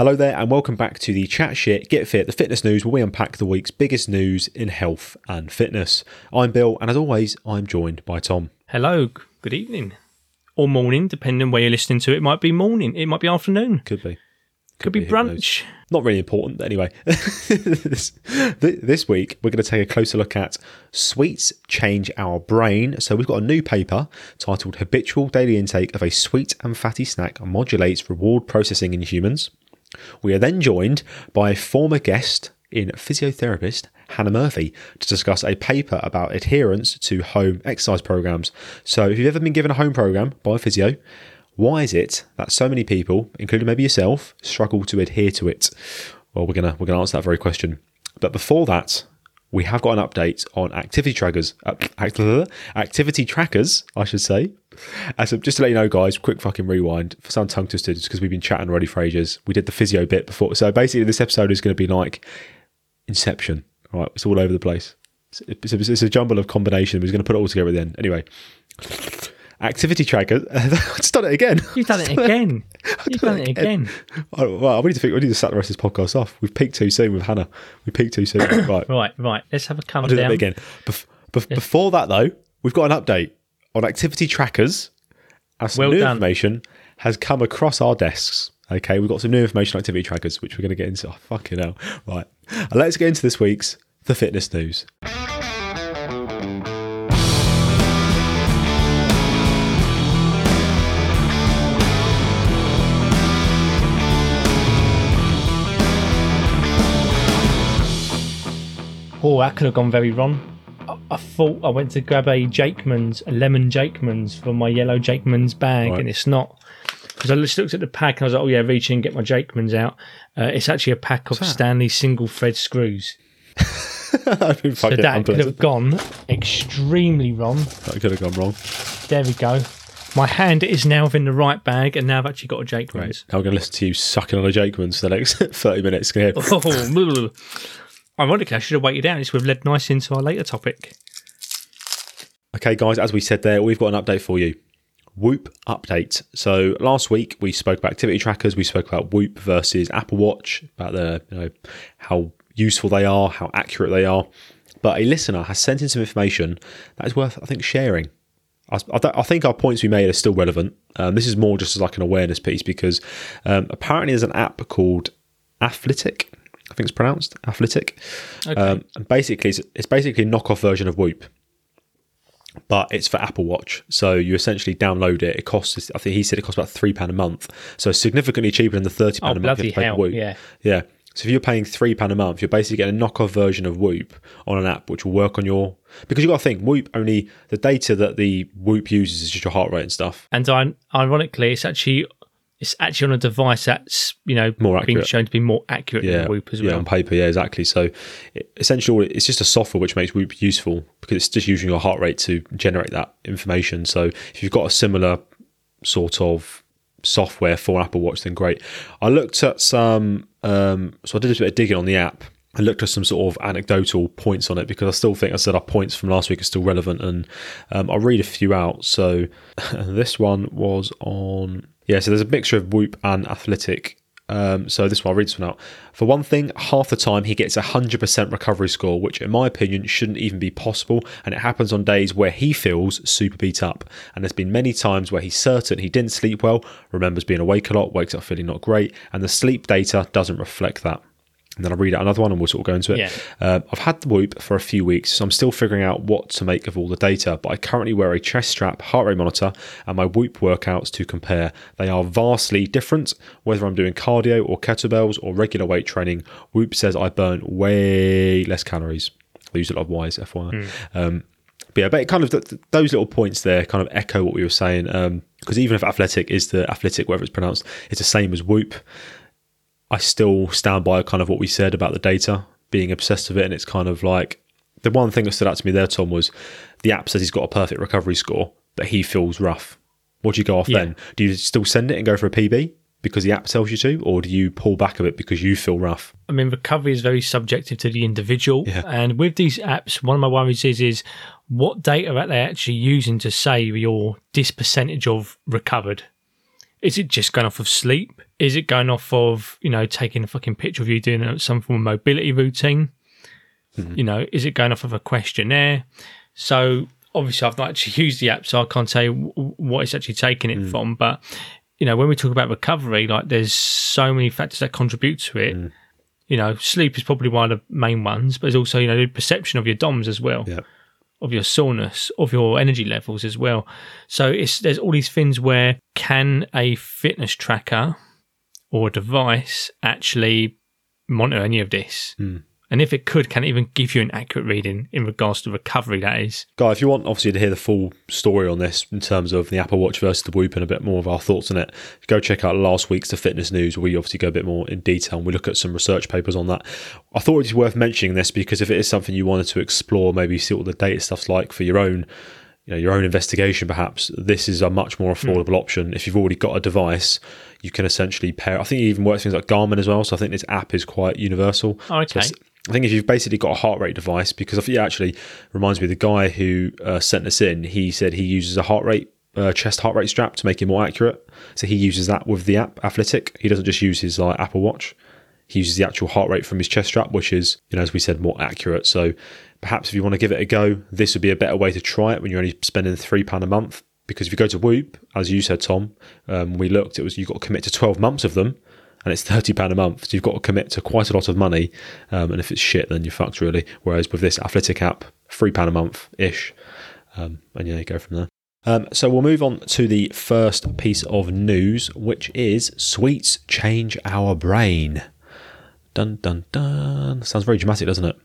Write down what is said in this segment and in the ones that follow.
Hello there, and welcome back to the Chat Shit Get Fit, the fitness news where we unpack the week's biggest news in health and fitness. I'm Bill, and as always, I'm joined by Tom. Hello, good evening. Or morning, depending where you're listening to it. It might be morning, it might be afternoon, Could be. could be who knows? brunch. Not really important, but anyway. this, this week, we're going to take a closer look at sweets change our brain. So, we've got a new paper titled Habitual Daily Intake of a Sweet and Fatty Snack Modulates Reward Processing in Humans. We are then joined by a former guest in physiotherapist Hannah Murphy to discuss a paper about adherence to home exercise programs. So, if you've ever been given a home program by a physio, why is it that so many people, including maybe yourself, struggle to adhere to it? Well, we're gonna we're gonna answer that very question. But before that, we have got an update on activity trackers. Uh, activity trackers, I should say. Uh, so just to let you know, guys, quick fucking rewind for some tongue twisters because we've been chatting already for ages. We did the physio bit before, so basically this episode is going to be like Inception. Right, it's all over the place. It's, it's, it's a jumble of combination. We're going to put it all together at the end. Anyway, activity trackers. I've just done it again. You've done it again. You've done it again. Oh, well, we need to think. We need to start the rest of this podcast off. We've peaked too soon with Hannah. We peaked too soon. right, Right, right. Let's have a come I'll do that down. bit again. Bef- bef- Before that, though, we've got an update on activity trackers. Some Well new done. information has come across our desks. Okay, we've got some new information on activity trackers, which we're going to get into. Oh, fucking hell. Right. And let's get into this week's The Fitness News. Oh, that could have gone very wrong. I, I thought I went to grab a Jakeman's, a lemon Jakeman's for my yellow Jakeman's bag, Right. and it's not. Because I just looked at the pack and I was like, oh yeah, reach in, get my Jakeman's out. Uh, it's actually a pack of Stanley single thread screws. I've been So that could have gone extremely wrong. That could have gone wrong. There we go. My hand is now within the right bag, and now I've actually got a Jakeman's. Right. Now we're going to listen to you sucking on a Jakeman's for the next 30 minutes. Oh. Ironically, I should have waited out. This would have led nice into our later topic. Okay, guys, as we said there, we've got an update for you. Whoop update. So last week we spoke about activity trackers. We spoke about Whoop versus Apple Watch, about the you know how useful they are, how accurate they are. But a listener has sent in some information that is worth, I think, sharing. I, I think our points we made are still relevant. Um, this is more just as like an awareness piece because um, apparently there's an app called Athlytic. I think it's pronounced Athlytic. Okay. Um, and basically, it's, it's basically a knockoff version of Whoop, but it's for Apple Watch. So you essentially download it. It costs, I think he said it costs about three pound a month. So significantly cheaper than the thirty pound Oh, a month you have to pay Whoop. yeah. yeah. So if you're paying three pound a month, you're basically getting a knockoff version of Whoop on an app which will work on your because you got to think Whoop only the data that the Whoop uses is just your heart rate and stuff. and ironically, it's actually it's actually on a device that's you know More being shown to be more accurate yeah, than Whoop as yeah, well. on paper, yeah, exactly. So, it, essentially, it's just a software which makes Whoop useful because it's just using your heart rate to generate that information. So, if you've got a similar sort of software for Apple Watch, then great. I looked at some, um, so I did a bit of digging on the app. I looked at some sort of anecdotal points on it because I still think I said our points from last week are still relevant, and um, I'll read a few out. So, this one was on, yeah. So there's a mixture of Whoop and Athlytic um, so this one, I'll read this one out. For one thing, half the time he gets a 100% recovery score, which in my opinion shouldn't even be possible. And it happens on days where he feels super beat up. And there's been many times where he's certain he didn't sleep well, remembers being awake a lot, wakes up feeling not great, and the sleep data doesn't reflect that. And then I'll read out another one and we'll sort of go into it. Yeah. Um, I've had the Whoop for a few weeks, so I'm still figuring out what to make of all the data. But I currently wear a chest strap, heart rate monitor, and my Whoop workouts to compare. They are vastly different. Whether I'm doing cardio or kettlebells or regular weight training, Whoop says I burn way less calories. I use a lot of Y's, FYI. Um, but yeah, but it kind of th- th- those little points there kind of echo what we were saying. Because even if athlytic is the athlytic, whatever it's pronounced, it's the same as Whoop. I still stand by kind of what we said about the data, being obsessed with it. And it's kind of like the one thing that stood out to me there, Tom, was the app says he's got a perfect recovery score, but he feels rough. What do you go off Yeah. then? Do you still send it and go for a PB because the app tells you to, or do you pull back a bit because you feel rough? I mean, recovery is very subjective to the individual, Yeah. and with these apps, one of my worries is is what data are they actually using to say your this percentage of recovered? Is it just going off of sleep? Is it going off of, you know, taking a fucking picture of you doing some form of mobility routine? Mm-hmm. You know, is it going off of a questionnaire? So obviously, I've not actually used the app, so I can't tell you what it's actually taking it mm. from. But you know, when we talk about recovery, like there's so many factors that contribute to it. Mm. You know, sleep is probably one of the main ones, but it's also you know the perception of your DOMs as well Yeah. Of your soreness, of your energy levels as well. So it's there's all these things where can a fitness tracker or a device actually monitor any of this? Hmm. And if it could, can it even give you an accurate reading in regards to recovery? That is, Guy, if you want obviously to hear the full story on this in terms of the Apple Watch versus the Whoop and a bit more of our thoughts on it, go check out last week's The Fitness News where we obviously go a bit more in detail and we look at some research papers on that. I thought it was worth mentioning this because if it is something you wanted to explore, maybe see what the data stuff's like for your own you know, your own investigation perhaps, this is a much more hmm. affordable option. If you've already got a device, you can essentially pair I think it even works things like Garmin as well. So I think this app is quite universal. Oh, okay. So I think if you've basically got a heart rate device, because I think it actually reminds me of the guy who uh, sent us in, he said he uses a heart rate, uh, chest heart rate strap to make it more accurate. So he uses that with the app Athlytic. He doesn't just use his like Apple Watch. He uses the actual heart rate from his chest strap, which is, you know, as we said, more accurate. So perhaps if you want to give it a go, this would be a better way to try it when you're only spending three pound a month. Because if you go to Whoop, as you said, Tom, um, we looked, it was you've got to commit to twelve months of them, and it's thirty pound a month. So you've got to commit to quite a lot of money, um, and if it's shit, then you're fucked really. Whereas with this Athlytic app, three pound a month ish, um, and yeah, you go from there. Um, so we'll move on to the first piece of news, which is sweets change our brain. Dun dun dun. Sounds very dramatic, doesn't it?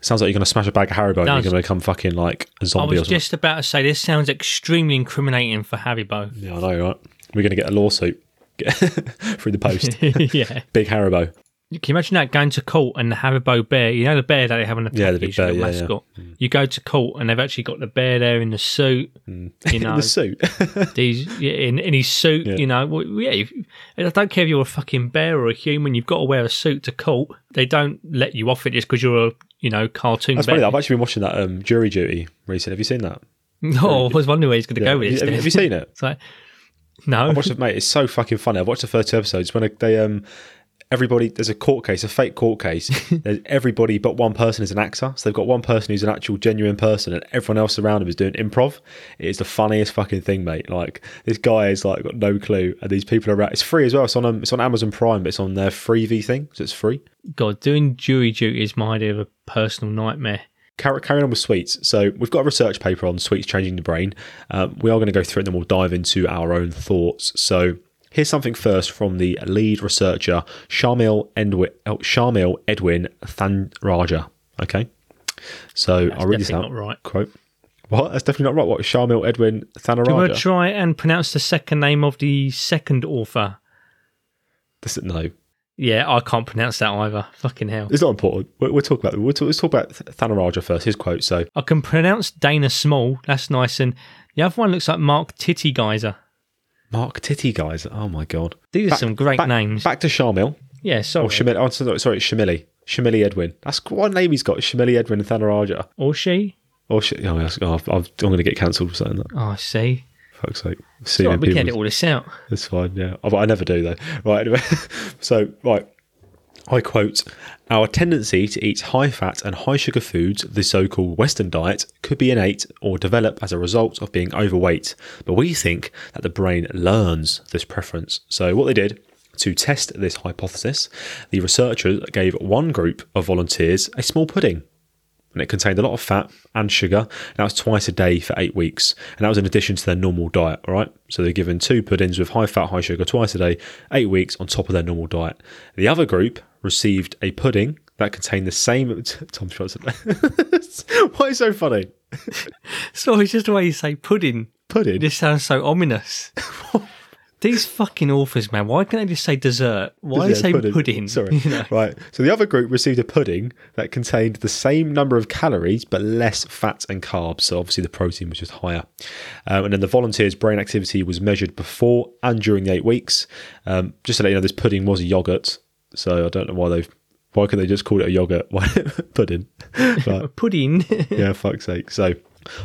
Sounds like you're going to smash a bag of Haribo and you're going to become fucking like a I zombie or was something. just about to say this sounds extremely incriminating for Haribo. Yeah, I know, right? We're going to get a lawsuit through the post. yeah. Big Haribo. Can you imagine that going to court and the Haribo bear? You know the bear that they have on the Yeah, the big bear, yeah, yeah. mascot. You go to court and they've actually got the bear there in the suit. You In the suit. these yeah, in, in his suit. Yeah. You know, well, yeah. I don't care if you're a fucking bear or a human. You've got to wear a suit to court. They don't let you off it just because you're a you know cartoon. That's bear. funny. I've actually been watching that um, Jury Duty recently. Have you seen that? No, I was wondering where he's going to go with Have it. you- have you seen it? It's like, no. I watched it, mate. It's so fucking funny. I've watched the first two episodes when they um everybody there's a court case, a fake court case. there's everybody but one person is an actor. So they've got one person who's an actual genuine person, and everyone else around him is doing improv. It is the funniest fucking thing, mate. Like this guy is like got no clue, and these people are around. It's free as well. It's on um, it's on Amazon Prime, but it's on their freebie thing, so it's free. God, doing jury duty is my idea of a personal nightmare. Car- carrying on with sweets. So we've got a research paper on sweets changing the brain. Um, we are going to go through it and then we'll dive into our own thoughts. So here's something first from the lead researcher, Shamil, Endwi- oh, Shamil Edwin Thanraja. Okay. So I'll read this out. not right. Quote. What? That's definitely not right. What? Shamil Edwin Do you want to try and pronounce the second name of the second author? This, no. Yeah, I can't pronounce that either. Fucking hell. It's not important. We'll, we'll talk about we'll talk, let's talk about Thanarajah first. His quote. So I can pronounce Dana Small. That's nice. And the other one looks like Mark Titty Geyser. Mark Titty, guys. Oh my god. These are some great back, names. Back to Shamil. yeah, sorry. Or Shamil. Oh, sorry, sorry, Sharmili. Sharmili Edwin. That's what name he's got. Sharmili Edwin and Thanarajah. or she. Or sh- oh, oh, I'm, I'm going to get cancelled for saying that. Oh, I see. Fuck's sake. It's Seeing all right, we can edit all this out. That's fine, yeah. But I never do, though. Right, anyway. so, right. I quote Our tendency to eat high fat and high sugar foods, the so called Western diet, could be innate or develop as a result of being overweight. But we think that the brain learns this preference. So, what they did to test this hypothesis, the researchers gave one group of volunteers a small pudding and it contained a lot of fat and sugar. And that was twice a day for eight weeks, and that was in addition to their normal diet. All right, so they're given two puddings with high fat, high sugar twice a day, eight weeks on top of their normal diet. The other group received a pudding that contained the same. Tom Schwartz. Why is so funny? So it's just the way you say pudding. Pudding. This sounds so ominous. These fucking authors, man. Why can't they just say dessert? Why Yeah, say pudding? Sorry. You know? Right. So the other group received a pudding that contained the same number of calories but less fat and carbs. So obviously the protein was just higher. Um, and then the volunteers' brain activity was measured before and during the eight weeks. Um, just to let you know, this pudding was a yogurt. So I don't know why they've. Why could they just call it a yogurt? Why pudding? Right Pudding. yeah, fuck's sake. So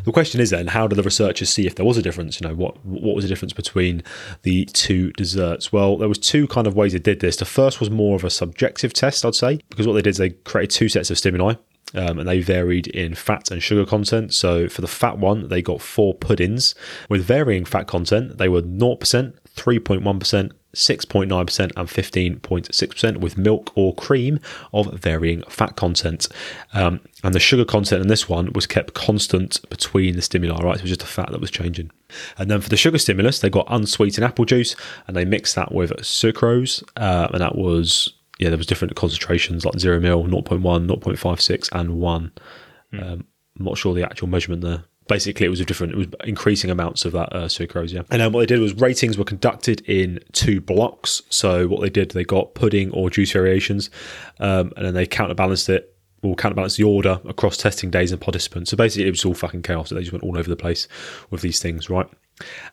The question is then, how do the researchers see if there was a difference? You know, what what was the difference between the two desserts? Well, there was two kind of ways they did this. The first was more of a subjective test, I'd say, because what they did is they created two sets of stimuli. Um, and they varied in fat and sugar content. So for the fat one, they got four puddings with varying fat content. They were 0%, 3.1%, 6.9% and 15.6% with milk or cream of varying fat content. Um, and the sugar content in this one was kept constant between the stimuli, right? So it was just the fat that was changing. And then for the sugar stimulus, they got unsweetened apple juice and they mixed that with sucrose, uh, and that was yeah, there was different concentrations like 0 mil, 0.1, 0.56, and 1. Mm. Um, I'm not sure the actual measurement there. Basically, it was a different, it was increasing amounts of that uh, sucrose, yeah. And then what they did was ratings were conducted in two blocks. So what they did, they got pudding or juice variations, um, and then they counterbalanced it will counterbalance the order across testing days and participants. So basically, it was all fucking chaos. They just went all over the place with these things, right?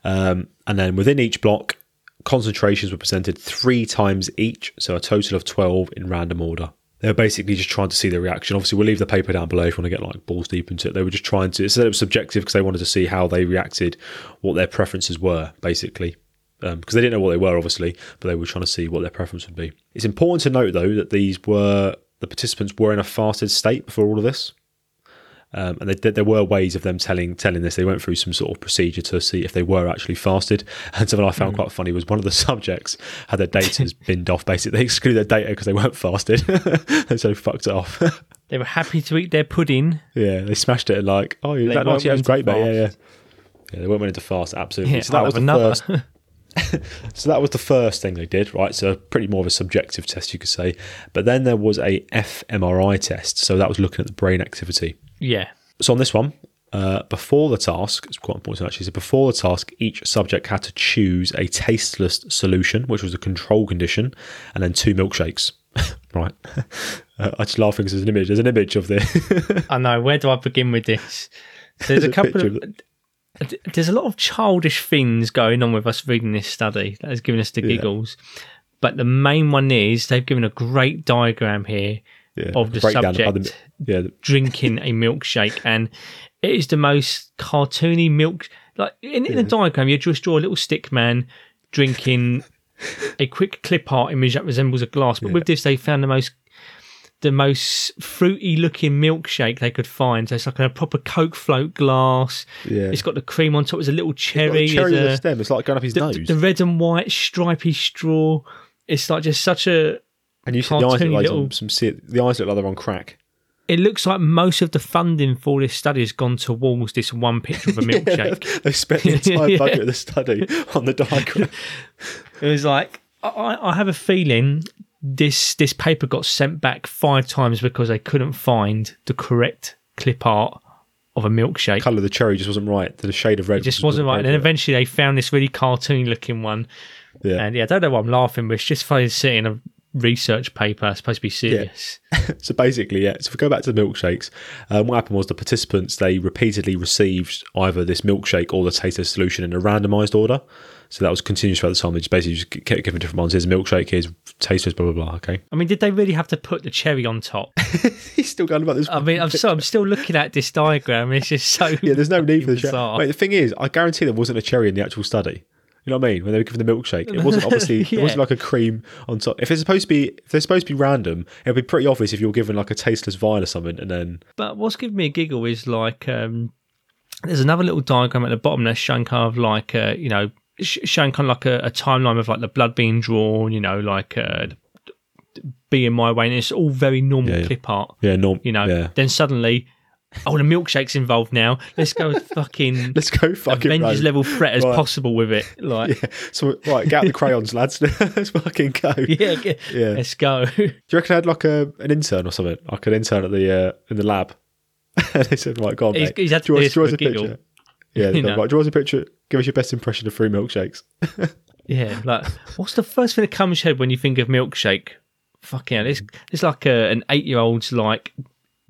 Um, and then within each block, concentrations were presented three times each, so a total of 12 in random order. They were basically just trying to see the reaction. Obviously, we'll leave the paper down below if you want to get like balls deep into it. They were just trying to, instead it was subjective because they wanted to see how they reacted, what their preferences were, basically. Because um, they didn't know what they were, obviously, but they were trying to see what their preference would be. It's important to note, though, that these were the participants were in a fasted state before all of this. Um, and they, there were ways of them telling telling this. They went through some sort of procedure to see if they were actually fasted. And something I found mm. quite funny was one of the subjects had their data binned off. Basically, they excluded their data because they weren't fasted, and so fucked it off. they were happy to eat their pudding. Yeah, they smashed it and like, oh, they that, was great, mate. Yeah, yeah, yeah. They weren't willing to fast. Absolutely. Yeah, so that was the another. first. so that was the first thing they did, right? So pretty more of a subjective test, you could say. But then there was a fMRI test. So that was looking at the brain activity. Yeah. So on this one, uh, before the task, it's quite important actually. So before the task, each subject had to choose a tasteless solution, which was a control condition, and then two milkshakes. right. Uh, I just laughing because there's an image. There's an image of the. I know. Where do I begin with this? There's, there's a couple of. of there's a lot of childish things going on with us reading this study that has given us the giggles. Yeah. But the main one is they've given a great diagram here yeah, of the subject the, yeah. drinking a milkshake, and it is the most cartoony milk. Like in, in the diagram, you just draw a little stick man drinking a quick clip art image that resembles a glass. But with this, they found the most the most fruity looking milkshake they could find. So it's like a proper Coke float glass. Yeah. It's got the cream on top. There's a little cherry. It's cherry with a stem. It's like going up his the, nose. The red and white stripy straw. It's like just such a and you see the eyes look like little, some, some, the eyes look like they're on crack. It looks like most of the funding for this study has gone towards this one picture of a milkshake. yeah, they spent the entire yeah. budget of the study on the diagram. it was like I, I have a feeling this this paper got sent back five times because they couldn't find the correct clip art of a milkshake. Colour of the cherry just wasn't right. The shade of red it just wasn't right. And then eventually they found this really cartoony looking one. Yeah. And yeah, I don't know why I'm laughing, but it's just funny seeing a research paper supposed to be serious. Yeah. so basically, yeah. So if we go back to the milkshakes, um, what happened was the participants they repeatedly received either this milkshake or the tasteless solution in a randomised order. So that was continuous throughout the time. They just basically just kept giving different ones. Here's a milkshake. Here's tasteless. Blah blah blah. Okay. I mean, did they really have to put the cherry on top? He's still going about this. I mean, I'm so I'm still looking at this diagram. It's just so yeah. There's no need for the cherry. Wait, the thing is, I guarantee there wasn't a cherry in the actual study. You know what I mean? When they were giving the milkshake, it wasn't obviously yeah. it wasn't like a cream on top. If it's supposed to be, if they're supposed to be random, it'd be pretty obvious if you're given like a tasteless vial or something, and then. But what's giving me a giggle is like um, there's another little diagram at the bottom that's showing kind of like uh, you know showing kind of like a, a, timeline of like the blood being drawn, you know, like uh, being my way, and it's all very normal yeah, yeah. clip art. Yeah, normal. You know, yeah. then suddenly Oh, the milkshake's involved now. Let's go fucking. Let's go fucking Avengers level threat as right. possible with it. Like, yeah. so right, get out the crayons, lads. let's fucking go. Yeah, get, yeah. Let's go. Do you reckon I had like a an intern or something? Like an intern at the uh, in the lab. and they said, "Right, go on, he's, mate. He's had to draw, a picture." Yeah, you know. right, draw us a picture. Give us your best impression of three milkshakes. yeah, like what's the first thing that comes to head when you think of milkshake? Fucking hell, it's it's like a, an eight year old's like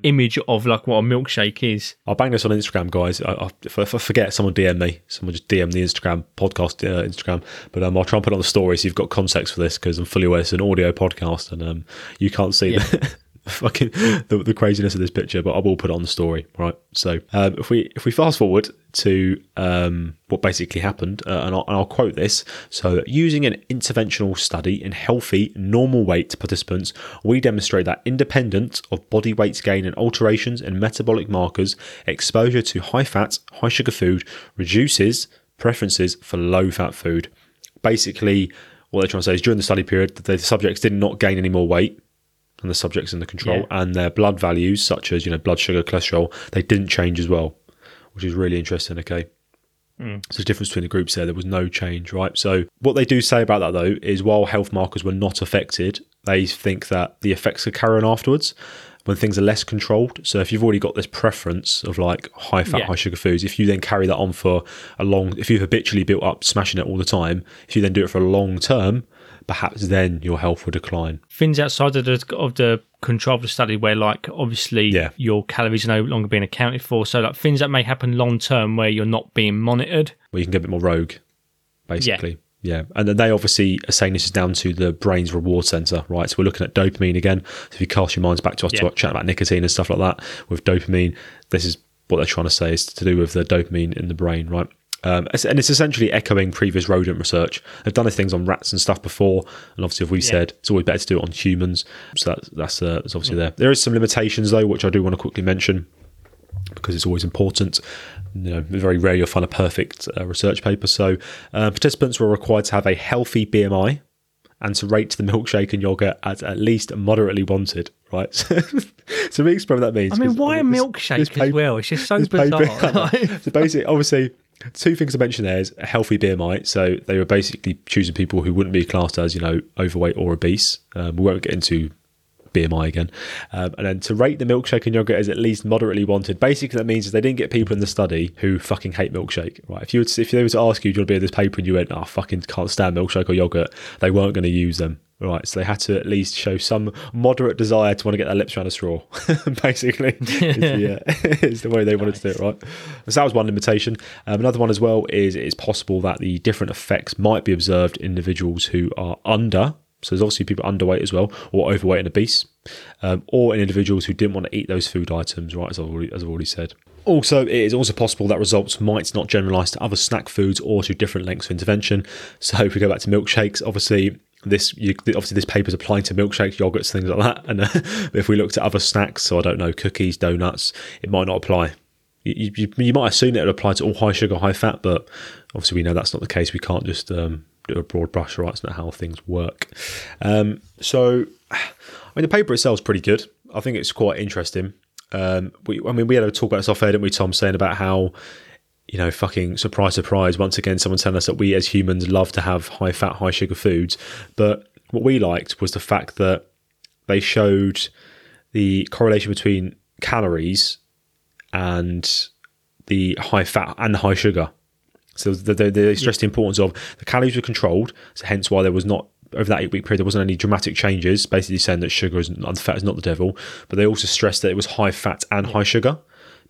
image of like what a milkshake is. I'll bang this on Instagram, guys. I, I, if, I, if, I, forget, someone DM me. Someone just DM the Instagram podcast uh, Instagram. But um, I'll try and put on the story so you've got context for this because I'm fully aware it's an audio podcast and um, you can't see yeah. the, fucking the, the craziness of this picture, but I will put it on the story, right? So um, if we if we fast forward to um, what basically happened, uh, and, I'll, and I'll quote this: so using an interventional study in healthy normal weight participants, we demonstrate that independent of body weight gain and alterations in metabolic markers, exposure to high fat, high sugar food reduces preferences for low fat food. Basically, what they're trying to say is during the study period, the subjects did not gain any more weight than the subjects in the control, Yeah. and their blood values, such as you know blood sugar, cholesterol, they didn't change as well, which is really interesting. Okay. Mm. So the difference between the groups there, there was no change, right? So what they do say about that though is while health markers were not affected, they think that the effects could carry on afterwards when things are less controlled. So if you've already got this preference of like high fat, Yeah. high sugar foods, if you then carry that on for a long, if you've habitually built up smashing it all the time, if you then do it for a long term, perhaps then your health will decline. Things outside of the, of the control of the study where, like, obviously Yeah. your calories are no longer being accounted for. So, like, things that may happen long term where you're not being monitored. where you can get a bit more rogue, basically. Yeah. And then they obviously are saying this is down to the brain's reward center, right? So we're looking at dopamine again. So if you cast your minds back to us Yeah. chatting about nicotine and stuff like that with dopamine, this is what they're trying to say is to do with the dopamine in the brain, right? Um, and it's essentially echoing previous rodent research. They've done these things on rats and stuff before, and obviously, as we said, it's always better to do it on humans. So that's that's, uh, that's obviously there. There is some limitations though, which I do want to quickly mention because it's always important. You know, very rare you'll find a perfect uh, research paper. So, uh, participants were required to have a healthy BMI and to rate the milkshake and yogurt as at least moderately wanted. Right. so, me explain what that means. I mean, why a milkshake this as paper- well? It's just so this paper- bizarre. so basically, obviously, two things to mention there is a healthy BMI. So they were basically choosing people who wouldn't be classed as, you know, overweight or obese. Um, we won't get into BMI again. Um, and then to rate the milkshake and yogurt as at least moderately wanted. Basically, that means is they didn't get people in the study who fucking hate milkshake. Right? If you would, if they were to ask you, do you want to be in this paper, and you went, "Oh, fucking can't stand milkshake or yogurt," they weren't going to use them. Right, so they had to at least show some moderate desire to want to get their lips around a straw. Basically, is the, uh, is the way they wanted to do it. Right, so that was one limitation. Um, another one as well is it's possible that the different effects might be observed in individuals who are under so there's obviously people underweight as well, or overweight and obese, um, or in individuals who didn't want to eat those food items, right? As I've already, as I've already said. Also, it is also possible that results might not generalise to other snack foods or to different lengths of intervention. So if we go back to milkshakes, obviously this you, obviously this paper is applying to milkshakes, yogurts, things like that. And uh, if we looked at other snacks, so I don't know, cookies, donuts, it might not apply. You, you, you might assume that it would apply to all high sugar, high fat, but obviously we know that's not the case. We can't just um, do a broad brush, right? It's not how things work. Um, so, I mean, the paper itself is pretty good. I think it's quite interesting. Um, we, I mean, we had a talk about this off air, didn't we, Tom, saying about how, you know, fucking surprise, surprise, once again, someone telling us that we as humans love to have high fat, high sugar foods. But what we liked was the fact that they showed the correlation between calories and the high fat and the high sugar. So they, they, stressed the importance of the calories were controlled, so hence why there was not over that eight week period there wasn't any dramatic changes. Basically saying that sugar is and fat is not the devil, but they also stressed that it was high fat and high sugar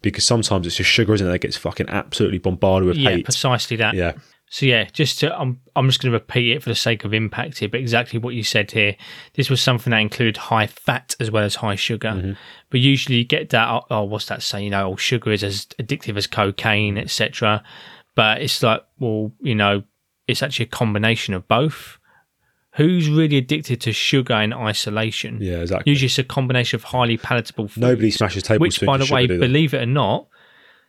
because sometimes it's just sugar, isn't it? That gets fucking absolutely bombarded with yeah, hate. precisely that. Yeah, So yeah, just to, I'm I'm just going to repeat it for the sake of impact here, but exactly what you said here. This was something that included high fat as well as high sugar. Mm-hmm. But usually you get that. oh, Oh, what's that saying? You know, oh, sugar is as addictive as cocaine, etc. But it's like, well, you know, it's actually a combination of both. Who's really addicted to sugar in isolation? yeah, exactly. Usually it's a combination of highly palatable foods. Nobody smashes tablespoons. Which, by the way, believe it or not,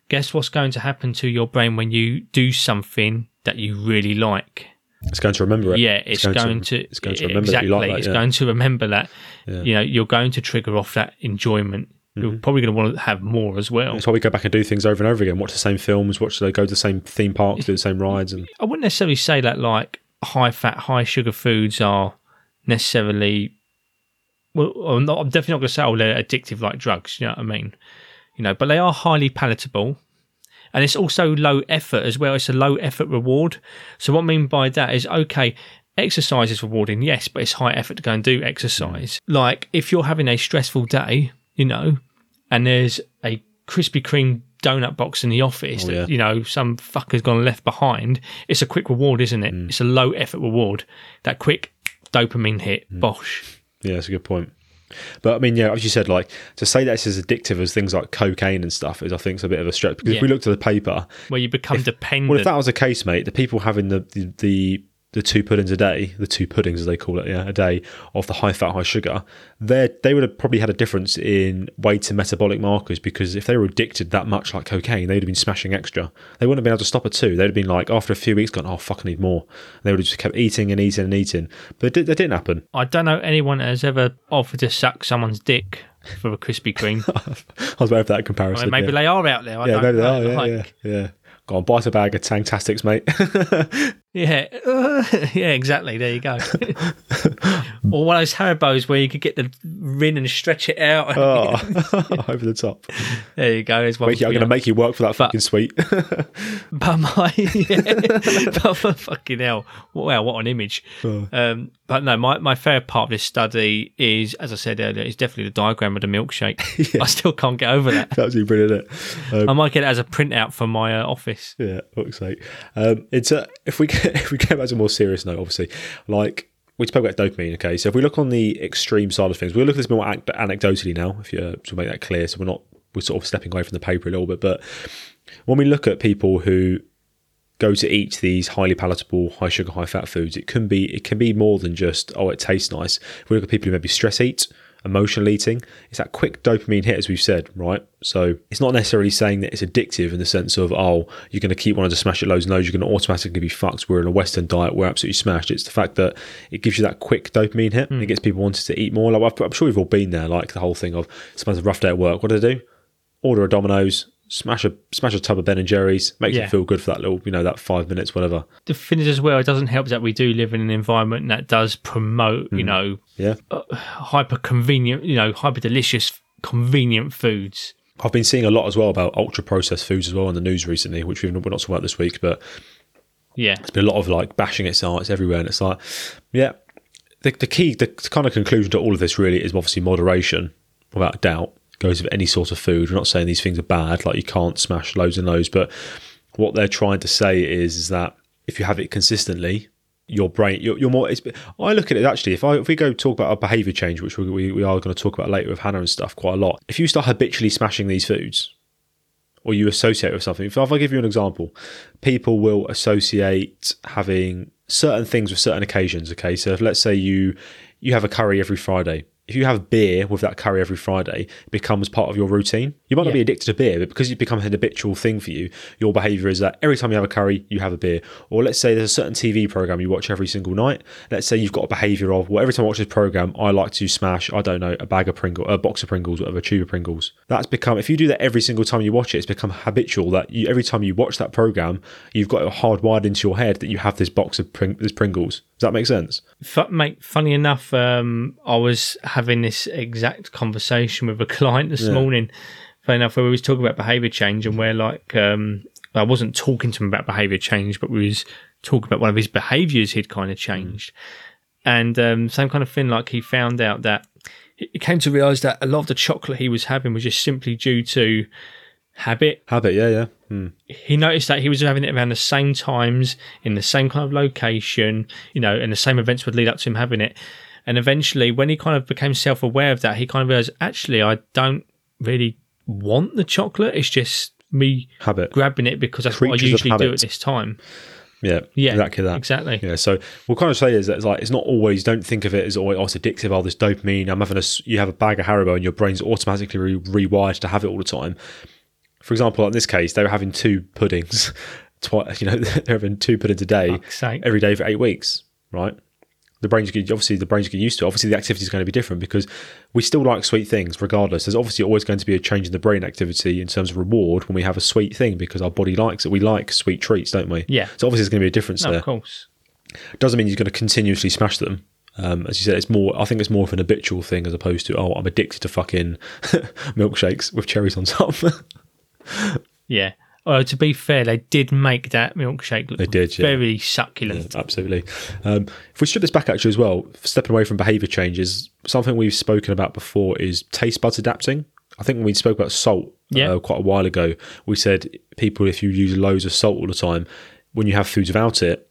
guess what's going to happen to your brain when you do something that you really like? it's going to remember it. Yeah, it's, going, to, it's going to remember exactly. that you like that. it's yeah. going to remember that. Yeah. You know, you're going to trigger off that enjoyment. You're mm-hmm. probably going to want to have more as well. That's why we go back and do things over and over again. Watch the same films. Watch they go to the same theme parks, do the same rides, and I wouldn't necessarily say that like high fat, high sugar foods are necessarily. Well, I'm, not, I'm definitely not going to say oh they're addictive like drugs. You know what I mean? You know, but they are highly palatable, and it's also low effort as well. It's a low effort reward. So what I mean by that is okay. Exercise is rewarding, yes, but it's high effort to go and do mm. exercise. Like if you're having a stressful day, you know, and there's a Krispy Kreme donut box in the office Oh, that yeah. you know some fucker's gone left behind. It's a quick reward, isn't it? Mm. It's a low effort reward. That quick dopamine hit, Mm. bosh. yeah, that's a good point. But I mean, yeah, as you said, like to say that it's as addictive as things like cocaine and stuff is, I think, is a bit of a stretch. Because if we looked at the paper, Where you become dependent. well, if that was the case, mate, the people having the the, the the two puddings a day, the two puddings as they call it, yeah, a day of the high fat, high sugar, they they would have probably had a difference in weight and metabolic markers because if they were addicted that much like cocaine, they'd have been smashing extra. They wouldn't have been able to stop at two. They'd have been like after a few weeks, gone, oh fuck, I need more. They would have just kept eating and eating and eating. But that didn't happen. I don't know anyone that has ever offered to suck someone's dick for a Krispy Kreme. I was waiting for that I comparison. mean, maybe yeah. they are out there. I yeah, don't maybe they are. Yeah, Like, yeah, yeah. Go on, bite a bag of Tangtastics, mate. Yeah, yeah, exactly. There you go. or one of those Haribos where you could get the rin and stretch it out. oh, over the top. There you go. There's one you, I'm going to make you work for that fucking sweet. But my, yeah, but for fucking hell, wow, what an image. Oh. Um, but no, my, my favorite part of this study is, as I said earlier, is definitely the diagram of the milkshake. I still can't get over that. That's absolutely brilliant. Um, I might get it as a printout for my uh, office. yeah, fuck's sake. Um, it's a, if we get, if we get back to a more serious note, obviously, like we spoke about dopamine. Okay, so if we look on the extreme side of things, we'll look at this more an- anecdotally now. If you to make that clear, so we're not we're sort of stepping away from the paper a little bit, but when we look at people who go to eat these highly palatable, high sugar, high fat foods, it can be it can be more than just oh, it tastes nice. If we look at people who maybe stress eat, emotional eating, it's that quick dopamine hit, as we've said, right? So it's not necessarily saying that it's addictive in the sense of oh, you're going to keep wanting to smash it loads and loads, you're going to automatically be fucked. We're in a Western diet, we're absolutely smashed. It's the fact that it gives you that quick dopamine hit, and it hmm. gets people wanting to eat more. Like I'm sure we've all been there, like the whole thing of sometimes a rough day at work. What do they do? Order a Domino's. Smash a smash a tub of Ben and Jerry's, makes Yeah. you feel good for that little, you know, that five minutes, whatever. The thing is, as well, it doesn't help that we do live in an environment that does promote, Mm. you know, Yeah, hyper convenient, you know, hyper delicious, convenient foods. I've been seeing a lot as well about ultra processed foods as well in the news recently, which we've, we're not talking about this week, but Yeah. it's been a lot of like bashing it's everywhere, and it's like, yeah, the, the key, the kind of conclusion to all of this really is obviously moderation, without a doubt. Goes with any sort of food. We're not saying these things are bad, like you can't smash loads and loads, but what they're trying to say is, is that if you have it consistently, your brain, you're, you're more. I look at it actually. If I if we go talk about a behaviour change, which we, we we are going to talk about later with Hannah and stuff quite a lot. If you start habitually smashing these foods, or you associate with something. If I give you an example, people will associate having certain things with certain occasions. Okay, so if let's say you you have a curry every Friday. If you have beer with that curry every Friday, it becomes part of your routine. You might not be addicted to beer, but because it become an habitual thing for you, your behavior is that every time you have a curry, you have a beer. Or let's say there's a certain TV program you watch every single night. Let's say you've got a behavior of, well, every time I watch this program, I like to smash, I don't know, a bag of Pringles, a box of Pringles, whatever, a tube of Pringles. That's become, if you do that every single time you watch it, it's become habitual that you, every time you watch that program, you've got it hardwired into your head that you have this box of Pring- this Pringles. Does that make sense? Fu mate, funny enough, um, I was having this exact conversation with a client this morning. Funny enough, where we was talking about behaviour change and where like um, I wasn't talking to him about behaviour change, but we was talking about one of his behaviours he'd kind of changed, and um, same kind of thing. Like he found out that he came to realise that a lot of the chocolate he was having was just simply due to habit Habit, yeah, yeah. Hmm. he noticed that he was having it around the same times in the same kind of location, you know, and the same events would lead up to him having it. And eventually, when he kind of became self aware of that, he kind of realized, actually, I don't really want the chocolate. It's just me Habit. grabbing it because that's what I usually do at this time. Yeah, Yeah, exactly that. exactly. Yeah, so we'll kind of say is that it's like it's not always. Don't think of it as always oh, it's addictive. Oh, this dopamine. I'm having a. You have a bag of Haribo, and your brain's automatically re- rewired to have it all the time. For example, in this case, they were having two puddings. Twice, you know, they're having two puddings a day every day for eight weeks, right? The brains get obviously the brains get used to. it. Obviously, the activity is going to be different because we still like sweet things, regardless. There's obviously always going to be a change in the brain activity in terms of reward when we have a sweet thing because our body likes it. We like sweet treats, don't we? Yeah. So obviously, there's going to be a difference No, there of course. doesn't mean you're going to continuously smash them. Um, as you said, it's more. I think it's more of an habitual thing as opposed to oh, I'm addicted to fucking milkshakes with cherries on top. Yeah. Although to be fair, they did make that milkshake look They did, yeah. very succulent. Absolutely. Um, if we strip this back actually as well, stepping away from behaviour changes, something we've spoken about before is taste buds adapting. I think when we spoke about salt Yeah. uh, quite a while ago, we said people if you use loads of salt all the time, when you have foods without it, it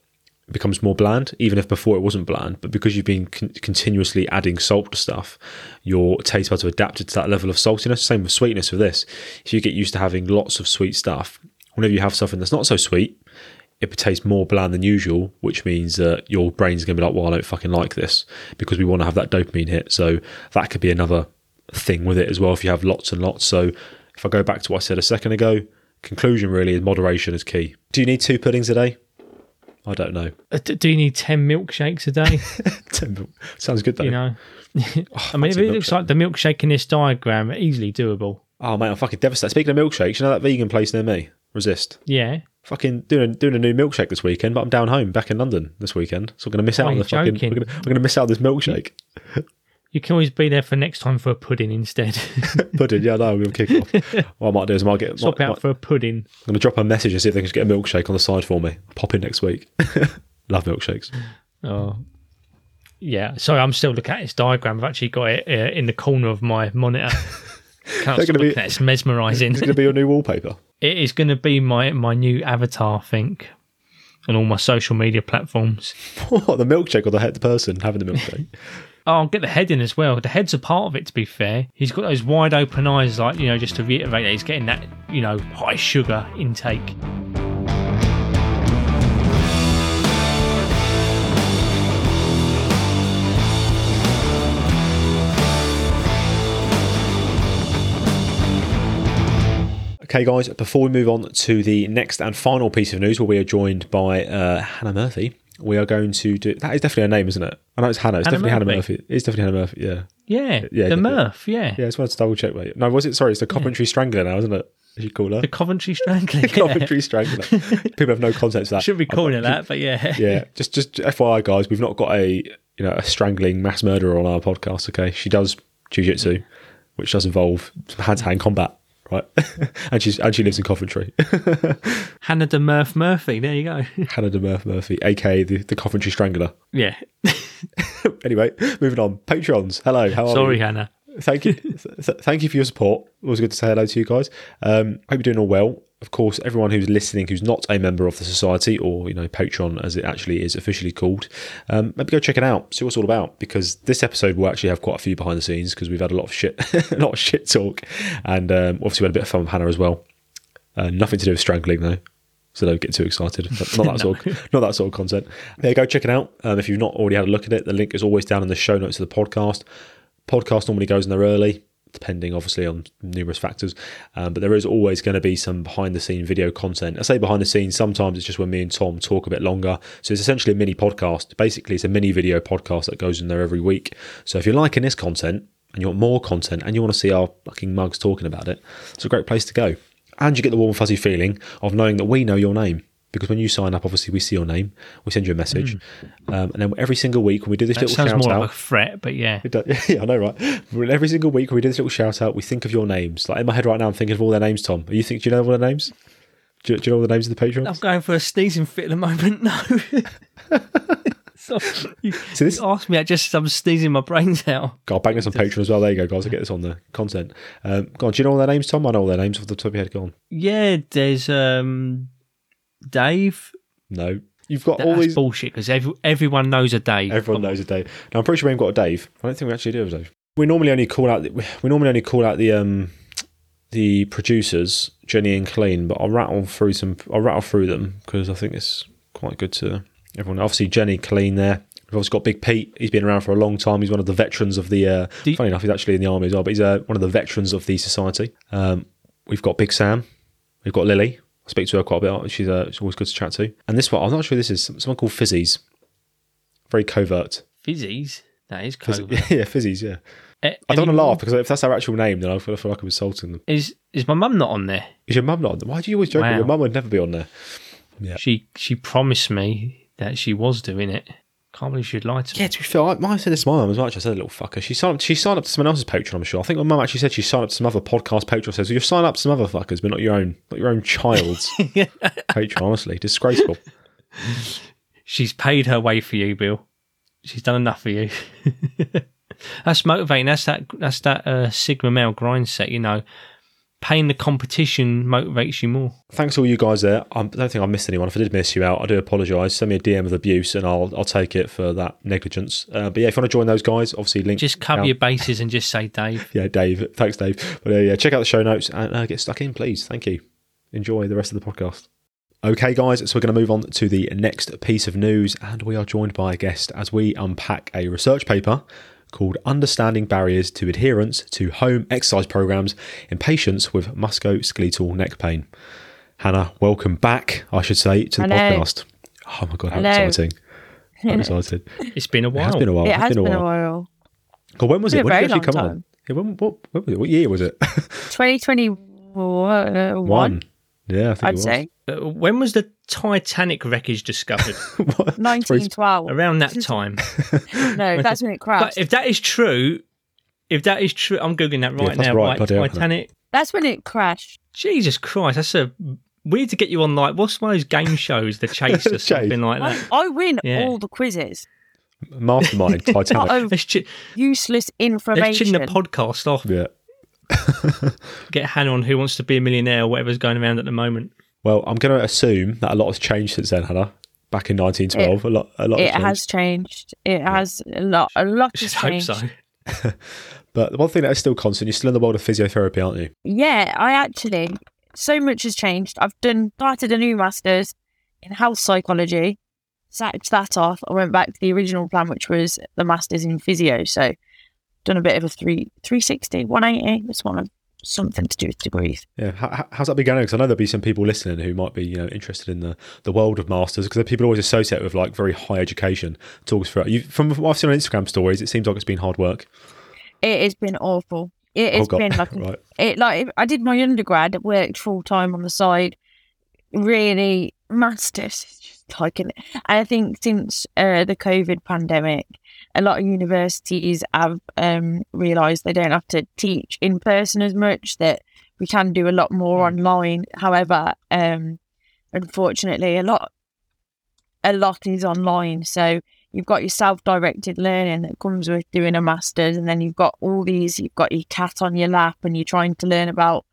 becomes more bland, even if before it wasn't bland. But because you've been con- continuously adding salt to stuff, your taste buds have adapted to that level of saltiness. Same with sweetness with this. If you get used to having lots of sweet stuff, whenever you have something that's not so sweet, it tastes more bland than usual, which means that your brain's going to be like, well, I don't fucking like this because we want to have that dopamine hit. So that could be another thing with it as well if you have lots and lots. So if I go back to what I said a second ago, conclusion really is moderation is key. Do you need two puddings a day? I don't know. Uh, Do you need 10 milkshakes a day? Ten Sounds good though. you know? I mean, if it looks like the milkshake in this diagram, easily doable. Oh mate, I'm fucking devastated. Speaking of milkshakes, you know that vegan place near me? Resist. Yeah. Fucking doing a, doing a new milkshake this weekend, but I'm down home back in London this weekend, so I'm going to miss out Oh, on the you're fucking. joking. We're going to miss out on this milkshake. You can always be there for next time for a pudding instead. Pudding, yeah, no, to kick off. What I might do is I might get. Swap might- out might- for a pudding. I'm to drop a message and see if they can just get a milkshake on the side for me. Pop in next week. Love milkshakes. Oh. Yeah. Sorry, I'm still looking at this diagram. I've actually got it uh, in the corner of my monitor. Can't stop be-. It's mesmerising. It's going to be your new wallpaper. it is going to be my, my new avatar, I think, on all my social media platforms. What, the milkshake or the head, the person having the milkshake? Oh, I'll get the head in as well. The head's a part of it, to be fair. He's got those wide open eyes, like, you know, just to reiterate that he's getting that, you know, high sugar intake. Okay, guys, before we move on to the next and final piece of news where we are joined by uh, Hannah Murphy, we are going to do. That is definitely her name, isn't it? I know it's Hannah. It's Hannah definitely Hannah Murphy. Murphy. It's definitely Hannah Murphy, yeah. Yeah, Yeah, the. Murph, yeah. Yeah, I just wanted to double check, mate. No, was it? Sorry, it's the Coventry Strangler now, isn't it? As you call her? The Coventry Strangler. yeah. Coventry Strangler. People have no context for that. Should be calling it that, but yeah. yeah, just just FYI, guys, we've not got a you know a strangling mass murderer on our podcast. Okay, she does jujitsu, which does involve hand to hand combat, right? and she's and she lives in Coventry. Hannah de Murph Murphy. There you go. Hannah de Murph Murphy, aka the, the Coventry Strangler. yeah. anyway, moving on. Patrons, hello. How are you Sorry, you? Hannah. Thank you, th- thank you for your support. Always good to say hello to you guys. Um, hope you're doing all well. Of course, everyone who's listening who's not a member of the society or you know Patreon as it actually is officially called, um, maybe go check it out, see what it's all about. Because this episode will actually have quite a few behind the scenes because we've had a lot of shit, a lot of shit talk, and um, obviously we had a bit of fun with Hannah as well. Uh, nothing to do with strangling though. So don't get too excited. Not that sort, of, not that sort of content. Yeah, go check it out. Um, if you've not already had a look at it, the link is always down in the show notes of the podcast. Podcast normally goes in there early, depending obviously on numerous factors. Um, but there is always going to be some behind the scene video content. I say behind the scenes, sometimes it's just when me and Tom talk a bit longer. So it's essentially a mini podcast. Basically, it's a mini video podcast that goes in there every week. So if you're liking this content and you want more content and you want to see our fucking mugs talking about it, it's a great place to go. And you get the warm fuzzy feeling of knowing that we know your name. Because when you sign up, obviously we see your name, we send you a message, um, and then every single week when we do this That little sounds shout more out, like a threat, but yeah. does- Yeah, I know, right? Well, Every single week when we do this little shout out, we think of your names. Like in my head right now, I'm thinking of all their names. Tom, Are you think? Do you know all their names? Do you, do you know all the names of the patrons? I'm going for a sneezing fit at the moment. No. so you, So this, you asked me, I just I'm sneezing my brains out. God, bang this on Patreon as well. There you go, guys. I get this on the content. Um, go on. Do you know all their names, Tom? I know all their names off the top of your head. Go on. Yeah, there's um Dave. No, you've got That's all these. bullshit because every, everyone knows a Dave. Everyone knows a Dave. Now I'm pretty sure we haven't got a Dave. I don't think we actually do have a Dave. We normally only call out. The, we normally only call out the um the producers, Jenny and Clean. But I'll rattle through some. I'll rattle through them because I think it's quite good to everyone. Obviously, Jenny, Clean there. We've also got Big Pete. He's been around for a long time. He's one of the veterans of the. Uh, you- funny enough, he's actually in the army as well. But he's uh, one of the veterans of the society. Um, we've got Big Sam. We've got Lily. I speak to her quite a bit. She's, uh, she's always good to chat to. And this one, I'm not sure this is. Someone called Fizzies. Very covert. Fizzies. That is Fizz- yeah, Fizzies, yeah. I don't want to laugh because if that's our actual name, then I feel, I feel like I'm insulting them. Is is my mum not on there? Is your mum not on there? Why do you always joke? Wow. Your mum would never be on there. Yeah. She she promised me that she was doing it. Can't believe she'd lie to me. Yeah, to be fair, I, I said this to my mum as well. actually. I said, little fucker. She signed up, she signed up to someone else's Patreon, I'm sure. I think my mum actually said she signed up to some other podcast Patreon. Says, well, you sign up to some other fuckers, but not your own, not your own child's Patreon, honestly. Disgraceful. She's paid her way for you, Bill. She's done enough for you. that's motivating. That's that. That's that uh, Sigma male grind set. You know, paying the competition motivates you more. Thanks to all you guys there. I don't think I missed anyone. If I did miss you out, I do apologise. Send me a DM of abuse, and I'll I'll take it for that negligence. Uh, but yeah, if you want to join those guys, obviously link. Just cover down- your bases and just say Dave. Yeah, Dave. Thanks, Dave. But uh, yeah, check out the show notes and uh, get stuck in, please. Thank you. Enjoy the rest of the podcast. Okay, guys, so we're going to move on to the next piece of news, and we are joined by a guest as we unpack a research paper called Understanding Barriers to Adherence to Home Exercise Programs in Patients with Musculoskeletal Neck Pain. Hannah, welcome back, I should say, to the podcast. Oh my God, how Hello. exciting! I'm excited. It's been a while. It has been a while. It has, been a been a while. while. God, when was Been it? When did very it actually come long on? Yeah, when, what, when was it? What year was it? 2021, One. Yeah, I think I'd was. say. Uh, when was the Titanic wreckage discovered? 1912. Around that time. No, that's when it But crashed. if that is true, if that is true, I'm googling that Yeah, right that's now. right, Right, bloody hell. Titanic. That's when it crashed. Jesus Christ, that's a weird to get you on like what's one of those game shows, The Chase or Chase. something like that. I win Yeah. all the quizzes. Mastermind, Titanic. of Let's, ch- useless let's information. chin the podcast off. yeah. Get Hannah on Who Wants to Be a Millionaire or whatever's going around at the moment. Well, I'm going to assume that a lot has changed since then, Hannah. Back in 1912, a lot, a lot. it has changed. has changed. It has a lot. A lot just hope so. But the one thing that is still constant, you're still in the world of physiotherapy, aren't you? Yeah, I actually so much has changed. I've done started a new masters in health psychology, sacked that off. I went back to the original plan, which was the masters in physio. So done a bit of a three 360, 180. It's one of something to do with degrees. Yeah. How, how- how's that been going? Because I know there'll be some people listening who might be, you know, interested in the, the world of masters because people always associate with like very high education. Talk us through it. You, from what I've seen on Instagram stories, it seems like it's been hard work. It has been awful. It Oh, has God. been like right. it like I did my undergrad, worked full time on the side, really masters. just Like I think since uh, the COVID pandemic, a lot of universities have um, realised they don't have to teach in person as much. That we can do a lot more online. However, um, unfortunately, a lot a lot is online. So you've got your self-directed learning that comes with doing a master's, and then you've got all these. You've got your cat on your lap, and you're trying to learn about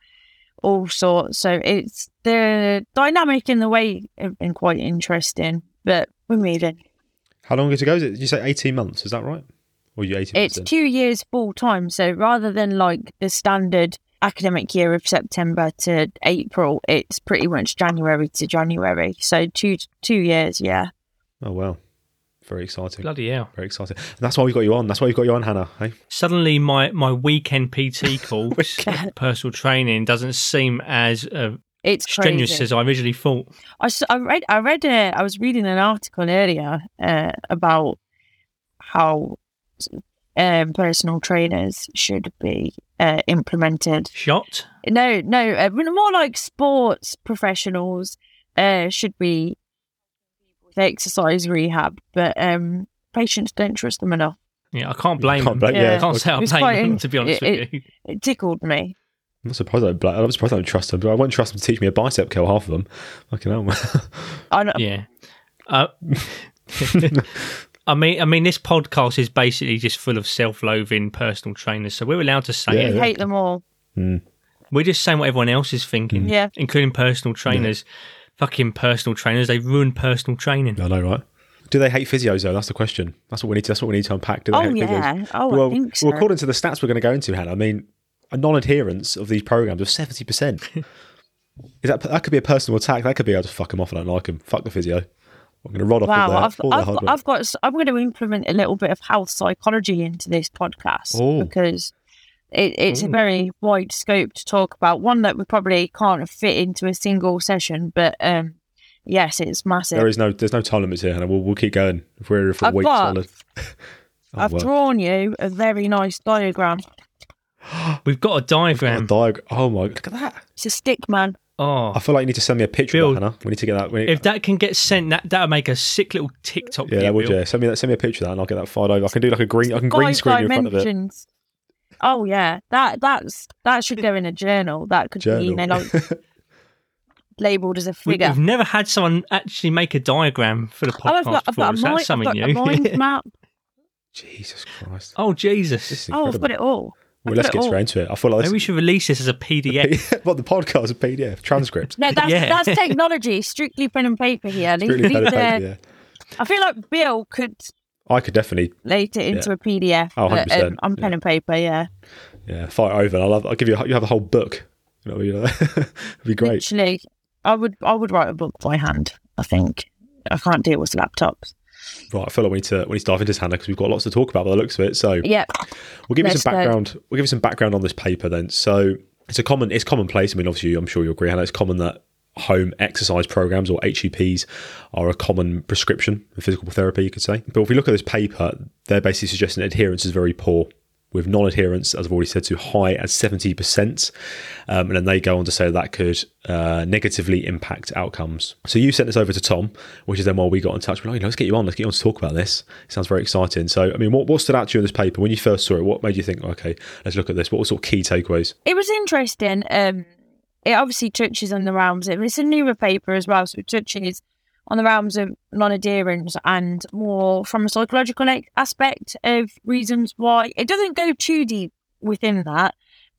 all sorts. So it's the dynamic in the way have been quite interesting. But we're moving. How long ago is it? Did you say 18 months? Is that right? Or you 18 It's months? two years full time. So rather than like the standard academic year of September to April, it's pretty much January to January. So two two years, yeah. in? Oh, wow. Very exciting. Bloody hell. Very exciting. And that's why we've got you on. That's why we've got you on, Hannah. Hey? Suddenly, my, my weekend PT course, personal training, doesn't seem as uh, It's strenuous crazy. as I originally thought. I, s- I read I read uh, I was reading an article earlier uh, about how um, personal trainers should be uh, implemented. Shot? No, no, uh, more like sports professionals uh, should be with exercise rehab, but um, patients don't trust them enough. Yeah, I can't blame Can't them. blame- yeah. I can't say I It's blame quite them, to be honest it- with you. It tickled me. I'm not surprised. I don't, I'm surprised I don't trust them. But I won't trust them to teach me a bicep curl. Half of them. Fucking hell. I know, Yeah. Uh, I mean, I mean, this podcast is basically just full of self-loathing personal trainers, so we're allowed to say Yeah, it. I hate them all. We're just saying what everyone else is thinking, Yeah. including personal trainers. Fucking personal trainers, they ruin personal training. I know, right? Do they hate physios though? That's the question. That's what we need. To, that's what we need to unpack. Do they Oh hate yeah. physios? Oh, well, I think so. well, according to the stats we're going to go into, Hannah, I mean, a non-adherence of these programs of seventy percent. Is that that could be a personal attack? That could be I just fuck them off. I don't like them. Fuck the physio. I'm going to rod off Wow, with their, I've, I've. I've got. I'm going to implement a little bit of health psychology into this podcast Oh. because it, it's a very wide scope to talk about. One that we probably can't fit into a single session, but um, yes, it's massive. There is no, there's no time limits here, Hannah. We'll, we'll keep going if we're for a I've got- solid. Oh, I've well. drawn you a very nice diagram. We've got a A diagram. diag- oh my! Look at that. It's a stick man. Oh, I feel like you need to send me a picture Bill, of that, Hannah. We need to get that. Need, if that can get sent, that that'll make a sick little TikTok. yeah, that would video. yeah. Send me that. Send me a picture of that, and I'll get that fired over. I can do like a green. I can green screen you in front of it. dimensions. Oh yeah, that that's that should go in a journal. That could be Journal. you know, like, labeled as a figure. We've never had someone actually make a diagram for the Oh, podcast I've got, I've before. got, a, mind, that's something I've got a new. mind map. Jesus Christ! oh Jesus! Oh, incredible. I've got it all. Well, let's get all- straight into it. I feel like Maybe we should release this as a PDF. this, what the podcast, a PDF transcript. No, that's Yeah. that's technology. Strictly pen and paper here. Leave- Really leave pen and paper, yeah. I feel like Bill could I could definitely, late it into a PDF Oh, 100%, um, on pen yeah. and paper. Yeah, yeah, fight over. I'll, have, I'll give you. You have a whole book. You know, you know it'd be great. literally, I would I would write a book by hand. I think I can't deal with laptops. Right, I feel like we need to we need to dive into this, Hannah, because we've got lots to talk about by the looks of it. So Yeah, we'll give you some go. background. We'll give you some background on this paper then. So it's a common it's commonplace. I mean, obviously, I'm sure you agree, Hannah. It's common that home exercise programs or HEPs are a common prescription for physical therapy, you could say. But if we look at this paper, they're basically suggesting adherence is very poor. With non-adherence, as I've already said, to high as seventy percent, um, and then they go on to say that could uh, negatively impact outcomes. So you sent this over to Tom, which is then why we got in touch. We're like, "You know, let's get you on. Let's get you on to talk about this. It sounds very exciting. So, I mean, what, what stood out to you in this paper when you first saw it? What made you think, okay, let's look at this? What were sort of key takeaways? it was interesting. Um, it obviously touches on the realms it's a newer paper as well, so it touches on the realms of non-adherence and more from a psychological aspect of reasons why it doesn't go too deep within that,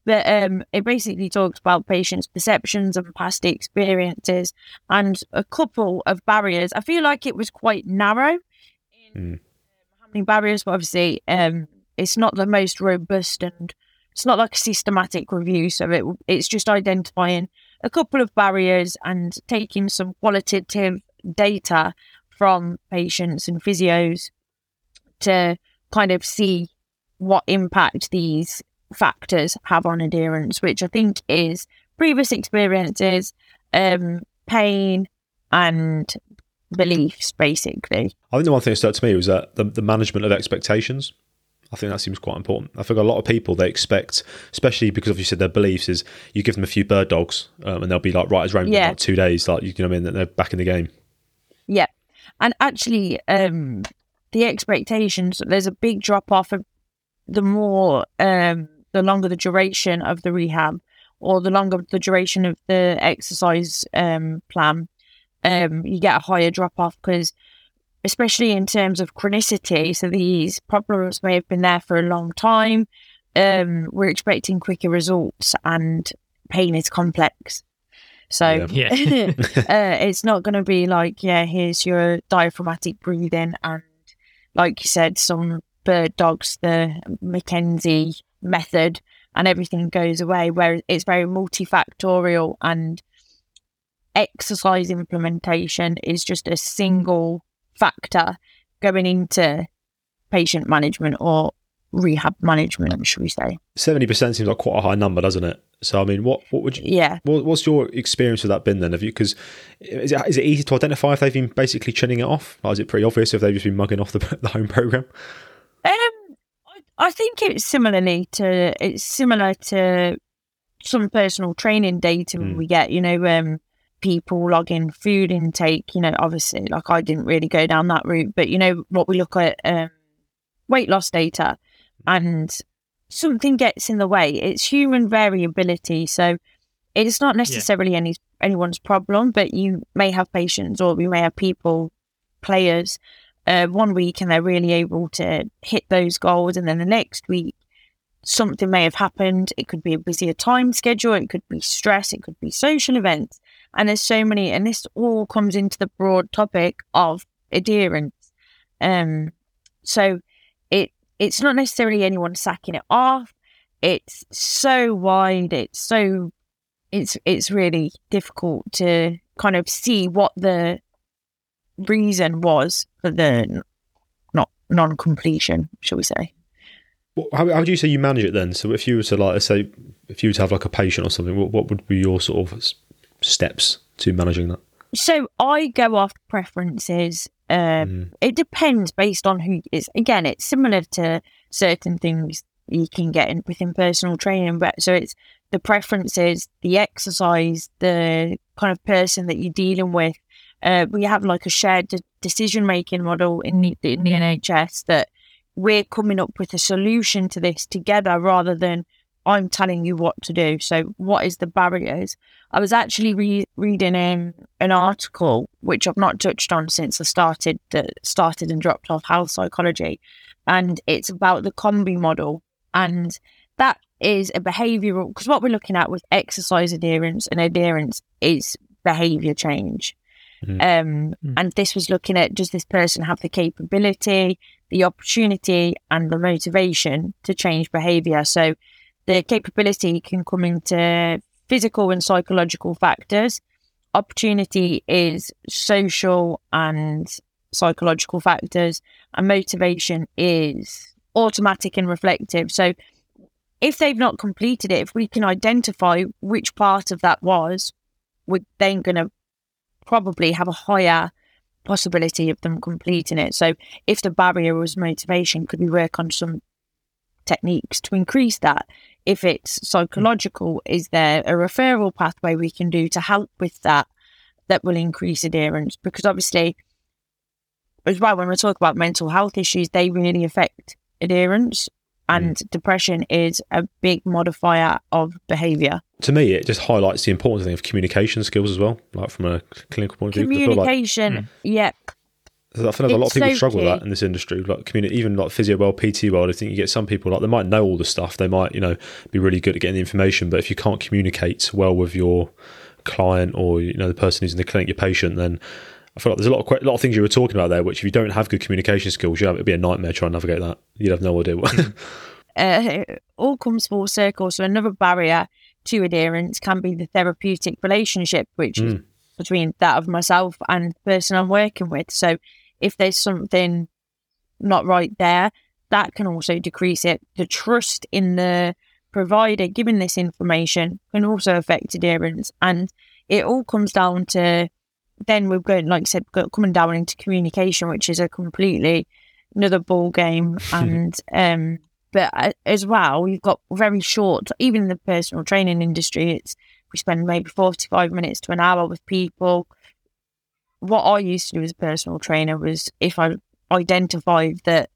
but um, it basically talks about patients' perceptions and past experiences and a couple of barriers. I feel like it was quite narrow in Mm. um, how many barriers, but obviously um, it's not the most robust and it's not like a systematic review. So it it's just identifying a couple of barriers and taking some qualitative data from patients and physios to kind of see what impact these factors have on adherence, which I think is previous experiences, um, pain, and beliefs, basically. I think the one thing that stood out to me was that the, the management of expectations. I think that seems quite important. I think a lot of people they expect, especially because of you said their beliefs, is you give them a few bird dogs um, and they'll be like right as rain in Yeah. like two days. Like you know what I mean? They're back in the game. Yeah. And actually, um, the expectations, there's a big drop off of the more, um, the longer the duration of the rehab or the longer the duration of the exercise um, plan, um, you get a higher drop off because, especially in terms of chronicity, so these problems may have been there for a long time. Um, we're expecting quicker results and pain is complex. So Yeah. uh, it's not going to be like, yeah, here's your diaphragmatic breathing and, like you said, some bird dogs, the McKenzie method, and everything goes away. Where it's very multifactorial and exercise implementation is just a single factor going into patient management or rehab management, should we say? Seventy percent seems like quite a high number, doesn't it? So I mean, what what would you? Yeah. What, what's your experience with that been then? Have you because is it, is it easy to identify if they've been basically chinning it off? Or is it pretty obvious if they've just been mugging off the, the home program? Um, I, I think it's similarly to it's similar to some personal training data Mm. we get. You know, um, people logging food intake. You know, obviously, like I didn't really go down that route, but you know what we look at um, weight loss data, and something gets in the way. It's human variability, so it's not necessarily any anyone's problem. But you may have patients, or we may have people, players uh, one week and they're really able to hit those goals, and then the next week something may have happened. It could be a busier time schedule, it could be stress, it could be social events, and there's so many. And this all comes into the broad topic of adherence. Um, so it's not necessarily anyone sacking it off. It's so wide. It's so it's it's really difficult to kind of see what the reason was for the not non-completion, shall we say? What, how, how do you say you manage it then? So if you were to like, say, if you were to have like a patient or something, what, what would be your sort of steps to managing that? So I go off preferences. Um, Mm. It depends based on who is. Again, it's similar to certain things you can get in, within personal training, but so it's the preferences, the exercise, the kind of person that you're dealing with. Uh, we have like a shared de- decision making model in the, in the NHS that we're coming up with a solution to this together rather than I'm telling you what to do. So, what is the barriers? I was actually re- reading um, an article which I've not touched on since I started uh, started and dropped off health psychology, and it's about the COM-B model, and that is a behavioural because what we're looking at with exercise adherence and adherence is behaviour change. Mhm. Um, Mm. And this was looking at does this person have the capability, the opportunity, and the motivation to change behaviour? So the capability can come into physical and psychological factors. Opportunity is social and psychological factors, and motivation is automatic and reflective. So if they've not completed it, if we can identify which part of that was, we're then going to probably have a higher possibility of them completing it. So if the barrier was motivation, could we work on some techniques to increase that? If it's psychological, is there a referral pathway we can do to help with that that will increase adherence? Because obviously, as well, when we talk about mental health issues, they really affect adherence. Mm. And depression is a big modifier of behaviour. To me, it just highlights the importance of communication skills as well, like from a clinical point of view. Feel like Communication, mm. yeah, I feel like a lot of people so struggle with that in this industry. Like community, even like physio world, PT world. I think you get some people like they might know all the stuff. They might, you know, be really good at getting the information. But if you can't communicate well with your client or you know the person who's in the clinic, your patient, then I feel like there's a lot of a lot of things you were talking about there. Which if you don't have good communication skills, you have, it'd be a nightmare trying to navigate that. You'd have no idea. What, uh, it all comes full circle. So another barrier to adherence can be the therapeutic relationship, which is Mm. between that of myself and the person I'm working with. So if there's something not right there, that can also decrease it. The trust in the provider giving this information can also affect adherence. And it all comes down to then we're going, like I said, coming down into communication, which is a completely another ball game. and um, but uh, as well, we've got very short, even in the personal training industry, it's we spend maybe 45 minutes to an hour with people. What I used to do as a personal trainer was if I identified that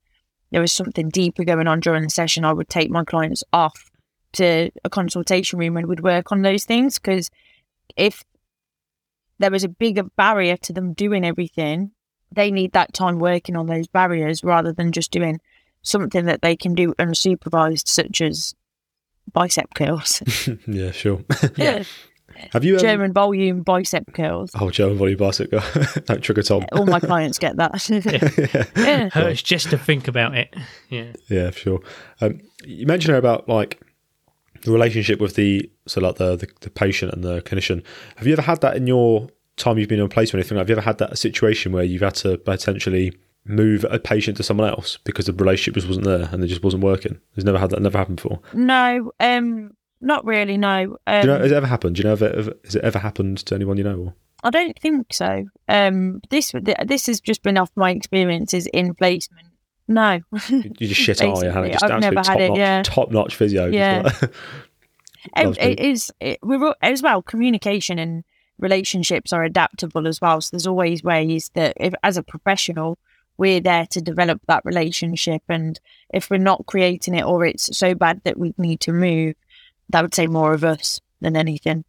there was something deeper going on during the session, I would take my clients off to a consultation room and would work on those things. Because if there was a bigger barrier to them doing everything, they need that time working on those barriers rather than just doing something that they can do unsupervised, such as bicep curls. yeah, sure. Yeah. have you? Um, German volume bicep curls. oh, German body bicycle. Don't trigger Tom. All my clients get that. yeah. Hurts just to think about it. Yeah. Yeah, sure. Um, you mentioned there about like the relationship with the so like the, the the patient and the clinician. Have you ever had that in your time you've been in place or anything? Have you ever had that situation where you've had to potentially move a patient to someone else because the relationship just wasn't there and it just wasn't working? There's never had that. Never happened before. No, um, not really. No, um, Do you know? Has it ever happened? Do you know if it, if- has it ever happened to anyone you know? Or? I don't think so. Um, this this has just been off my experiences in placement. No, You just shit yeah, Basically, just I've never had it, yeah. top-notch physio. Yeah. it, it is. It, we're all- as well. Communication and relationships are adaptable as well. So there's always ways that, if as a professional, we're there to develop that relationship. And if we're not creating it, or it's so bad that we need to move, that would say more of us than anything.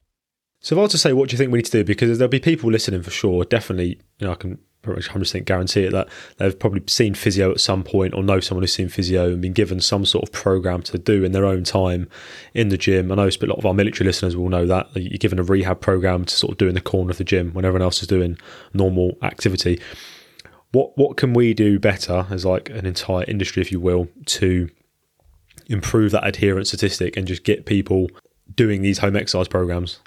So if I was to say, what do you think we need to do? Because there'll be people listening for sure. Definitely, you know, I can pretty much 100% guarantee it that they've probably seen physio at some point or know someone who's seen physio and been given some sort of program to do in their own time in the gym. I know a lot of our military listeners will know that you're given a rehab program to sort of do in the corner of the gym when everyone else is doing normal activity. What what can we do better as like an entire industry, if you will, to improve that adherence statistic and just get people doing these home exercise programs?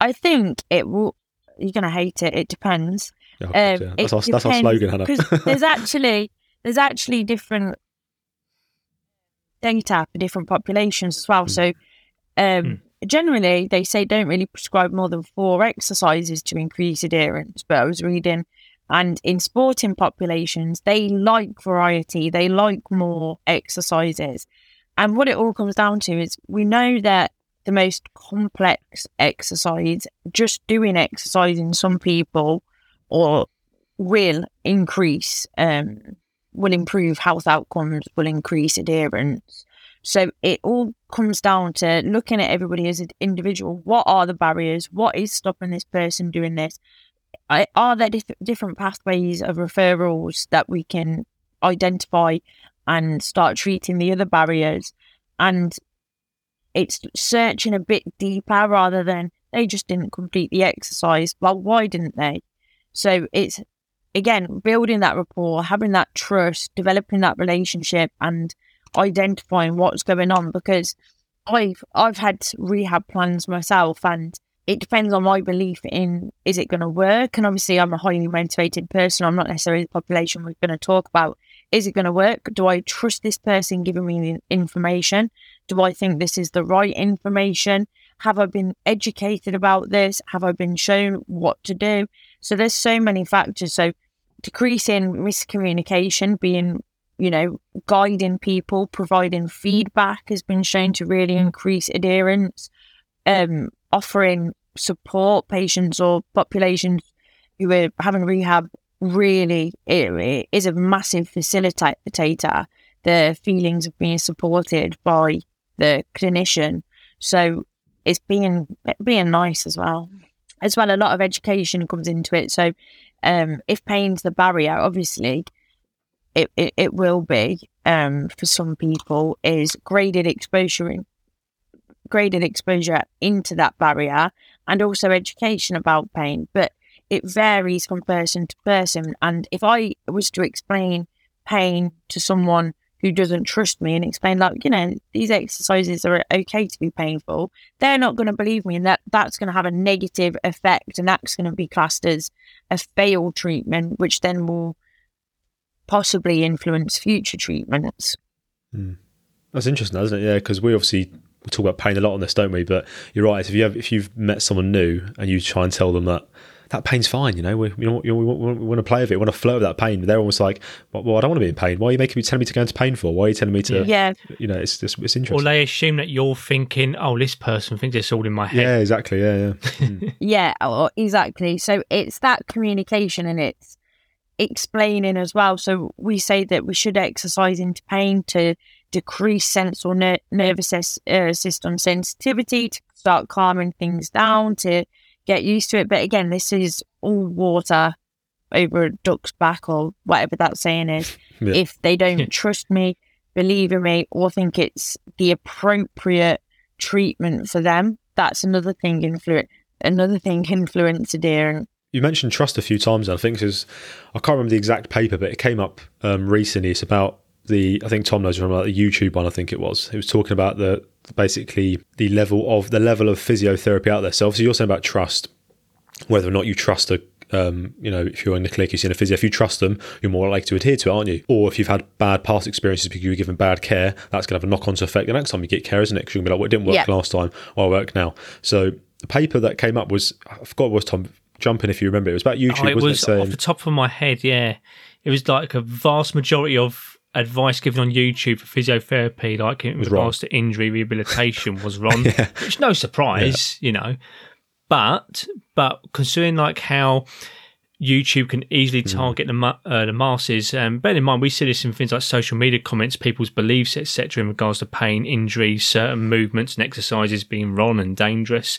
I think it will. You're gonna hate it. It depends. Um, yeah. it That's, our, that's our slogan, Hannah. There's actually there's actually different data for different populations as well. Mm. So um, generally, they say don't really prescribe more than four exercises to increase adherence. But I was reading, and in sporting populations, they like variety. They like more exercises. And what it all comes down to is we know that the most complex exercise, just doing exercise in some people or will increase um will improve health outcomes will increase adherence. So it all comes down to looking at everybody as an individual. What are the barriers? What is stopping this person doing this? Are there diff- different pathways of referrals that we can identify and start treating the other barriers and it's searching a bit deeper rather than they just didn't complete the exercise. Well, why didn't they? So it's again building that rapport, having that trust, developing that relationship, and identifying what's going on. Because I've I've had rehab plans myself, and it depends on my belief in is it going to work. And obviously, I'm a highly motivated person. I'm not necessarily the population we're going to talk about. Is it going to work? Do I trust this person giving me the information? Do I think this is the right information? Have I been educated about this? Have I been shown what to do? So there's so many factors. So decreasing miscommunication, being, you know, guiding people, providing feedback has been shown to really increase adherence. Um, offering support patients or populations who are having rehab really it is a massive facilitator the feelings of being supported by the clinician. So it's being being nice as well. As well a lot of education comes into it. So um, if pain's the barrier obviously it, it, it will be um, for some people is graded exposure in, graded exposure into that barrier and also education about pain. But it varies from person to person. And if I was to explain pain to someone who doesn't trust me and explain like you know these exercises are okay to be painful they're not going to believe me and that that's going to have a negative effect and that's going to be classed as a failed treatment which then will possibly influence future treatments mm. that's interesting isn't it yeah because we obviously talk about pain a lot on this don't we but you're right if you have if you've met someone new and you try and tell them that that pain's fine. You know, we, you know, we, we, we want to play with it. We want to flirt with that pain. But they're almost like, well, well, I don't want to be in pain. Why are you making me telling me to go into pain for? Why are you telling me to? Yeah. You know, it's just it's interesting. Or they assume that you're thinking, oh, this person thinks it's all in my head. Yeah, exactly. Yeah, yeah. Mm. yeah, oh, exactly. So it's that communication and it's explaining as well. So we say that we should exercise into pain to decrease sense or ner- nervous uh, system sensitivity to start calming things down to get used to it. But again, this is all water over a duck's back or whatever that saying is. Yeah. If they don't trust me, believe in me, or think it's the appropriate treatment for them, that's another thing influence another thing influence adherence. You mentioned trust a few times. I think because I can't remember the exact paper, but it came up um, recently. It's about the I think Tom knows from the YouTube one. I think it was. It was talking about the basically the level of the level of physiotherapy out there. So obviously you're saying about trust, whether or not you trust a um, you know, if you're in the clinic, you're seeing a physio, if you trust them, you're more likely to adhere to it, aren't you? Or if you've had bad past experiences because you were given bad care, that's going to have a knock on effect the next time you get care, isn't it? Because you're going to be like, well, it didn't work yeah. last time, or I work now. So the paper that came up was, I forgot what was Tom, jumping if you remember, it was about YouTube, oh, it was it? off the top of my head, yeah. It was like a vast majority of advice given on YouTube for physiotherapy, like in regards wrong. to injury rehabilitation, was wrong. yeah. Which no surprise, yeah. you know. But but considering like how YouTube can easily hmm. target mm. the uh, the masses. Um, bear in mind, we see this in things like social media comments, people's beliefs, etc., in regards to pain, injury, certain movements and exercises being wrong and dangerous.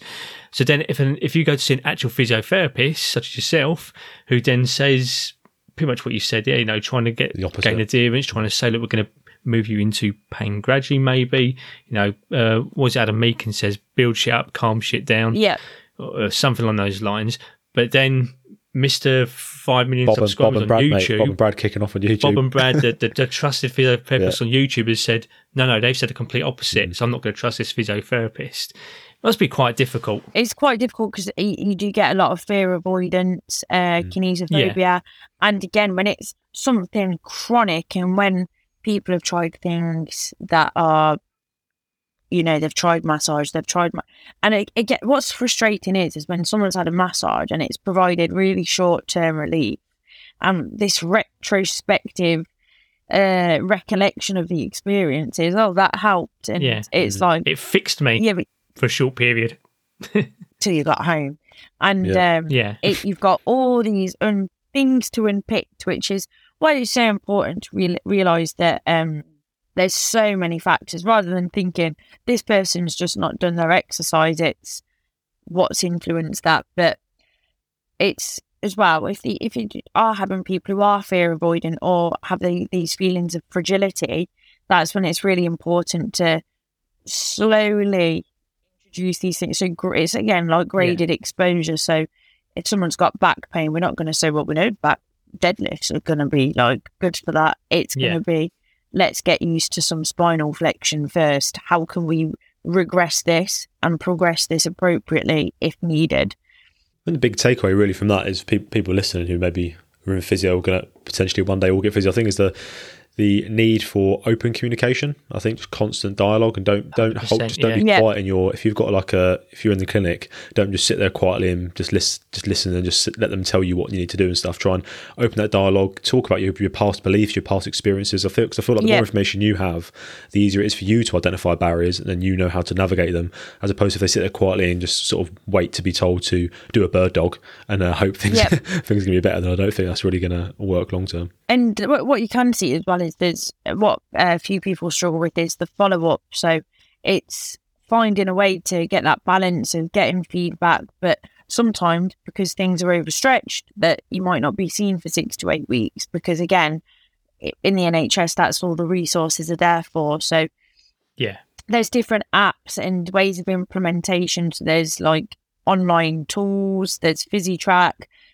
So then, if an, if you go to see an actual physiotherapist, such as yourself, who then says pretty much what you said. Yeah, you know, trying to get gain adherence, trying to say that we're going to move you into pain gradually. Maybe you know, uh, what is Adam Meakin says, build shit up, calm shit down. Yeah, or something along those lines. But then Mister Five Million Bob subscribers and, Brad, on YouTube, mate, Bob and Brad kicking off on YouTube. Bob and Brad, the, the, the trusted physiotherapist yeah. on YouTube, has said, no, no, they've said the complete opposite. Mm. So I'm not going to trust this physiotherapist must be quite difficult. It's quite difficult because you, you, do get a lot of fear avoidance, uh, mm. kinesiophobia, yeah. and again when it's something chronic and when people have tried things that are, you know, they've tried massage, they've tried, ma- and it, it get, what's frustrating is is when someone's had a massage and it's provided really short term relief, and this retrospective uh, recollection of the experiences. Oh, that helped, and yeah. it's like it fixed me. Yeah, but for a short period. till you got home. And yeah, um, yeah. It, you've got all these un- things to unpick, which is why it's so important to re- realize that um, there's so many factors rather than thinking this person's just not done their exercise. It's what's influenced that, but it's as well if the, if you are having people who are fear avoidant or have the, these feelings of fragility, that's when it's really important to slowly introduce these things. So it's again like graded exposure. So if someone's got back pain, we're not going to say, well, we know back deadlifts are going to be like good for that. It's going to Yeah. be, let's get used to some spinal flexion first. How can we regress this and progress this appropriately if needed? And the big takeaway really from that is pe- people listening who maybe are in physio are going to potentially one day all get physio. I think is the the need for open communication. I think just constant dialogue and don't don't hold, just don't be yeah. quiet in your if you've got like a if you're in the clinic, don't just sit there quietly and just listen just listen and just sit, let them tell you what you need to do and stuff. Try and open that dialogue, talk about your your past beliefs, your past experiences. I feel cause I feel like the Yeah. more information you have, the easier it is for you to identify barriers and then you know how to navigate them. As opposed to if they sit there quietly and just sort of wait to be told to do a bird dog and uh, hope things Yep. things are going to be better. Then I don't think that's really going to work long term. And what, what you can see as well is there's what a few people struggle with is the follow up. So it's finding a way to get that balance of getting feedback, but sometimes because things are overstretched, that you might not be seen for six to eight weeks. Because again, in the NHS, that's all the resources are there for. So Yeah. there's different apps and ways of implementation. So there's like online tools, there's PhysiTrack,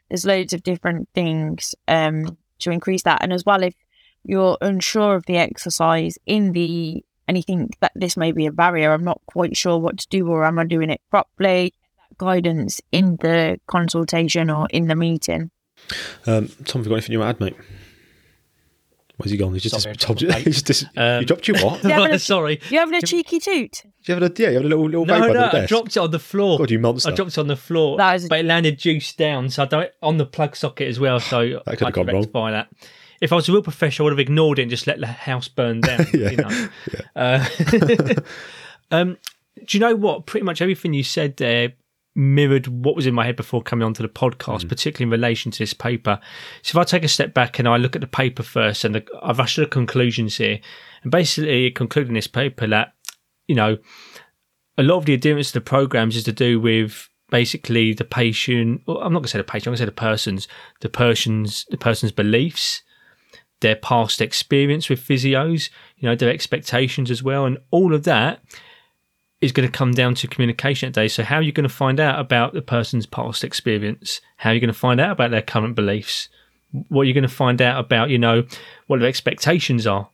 there's loads of different things um, to increase that. And as well, if you're unsure of the exercise in the and you think that this may be a barrier, I'm not quite sure what to do or am I doing it properly? Guidance in the consultation or in the meeting. Um, Tom, have you got anything you want to add, mate? Where's he gone? He's just, Sorry, told Tom, you. mate. He's just, Um, you dropped your what? Yeah, but- Sorry. You having a cheeky toot? you have a, yeah, you have a little little No, vape under no, the I dropped it on the floor. God, you monster. I dropped it on the floor, That is- but it landed juice down, so I don't on the plug socket as well. So That could've I gone wrong. rectify that. If I was a real professional, I would have ignored it and just let the house burn down. Yeah. You know. Uh, um, do you know what? Pretty much everything you said there mirrored what was in my head before coming onto the podcast, particularly in relation to this paper. So if I take a step back and I look at the paper first, and the, I've rushed to the conclusions here, and basically concluding this paper that you know a lot of the adherence to the programs is to do with basically the patient. Well, I'm not going to say the patient. I'm going to say the person's the person's the person's beliefs, their past experience with physios, you know, their expectations as well, and all of that is going to come down to communication today. So, how are you going to find out about the person's past experience? How are you going to find out about their current beliefs? What are you going to find out about, you know, what their expectations are?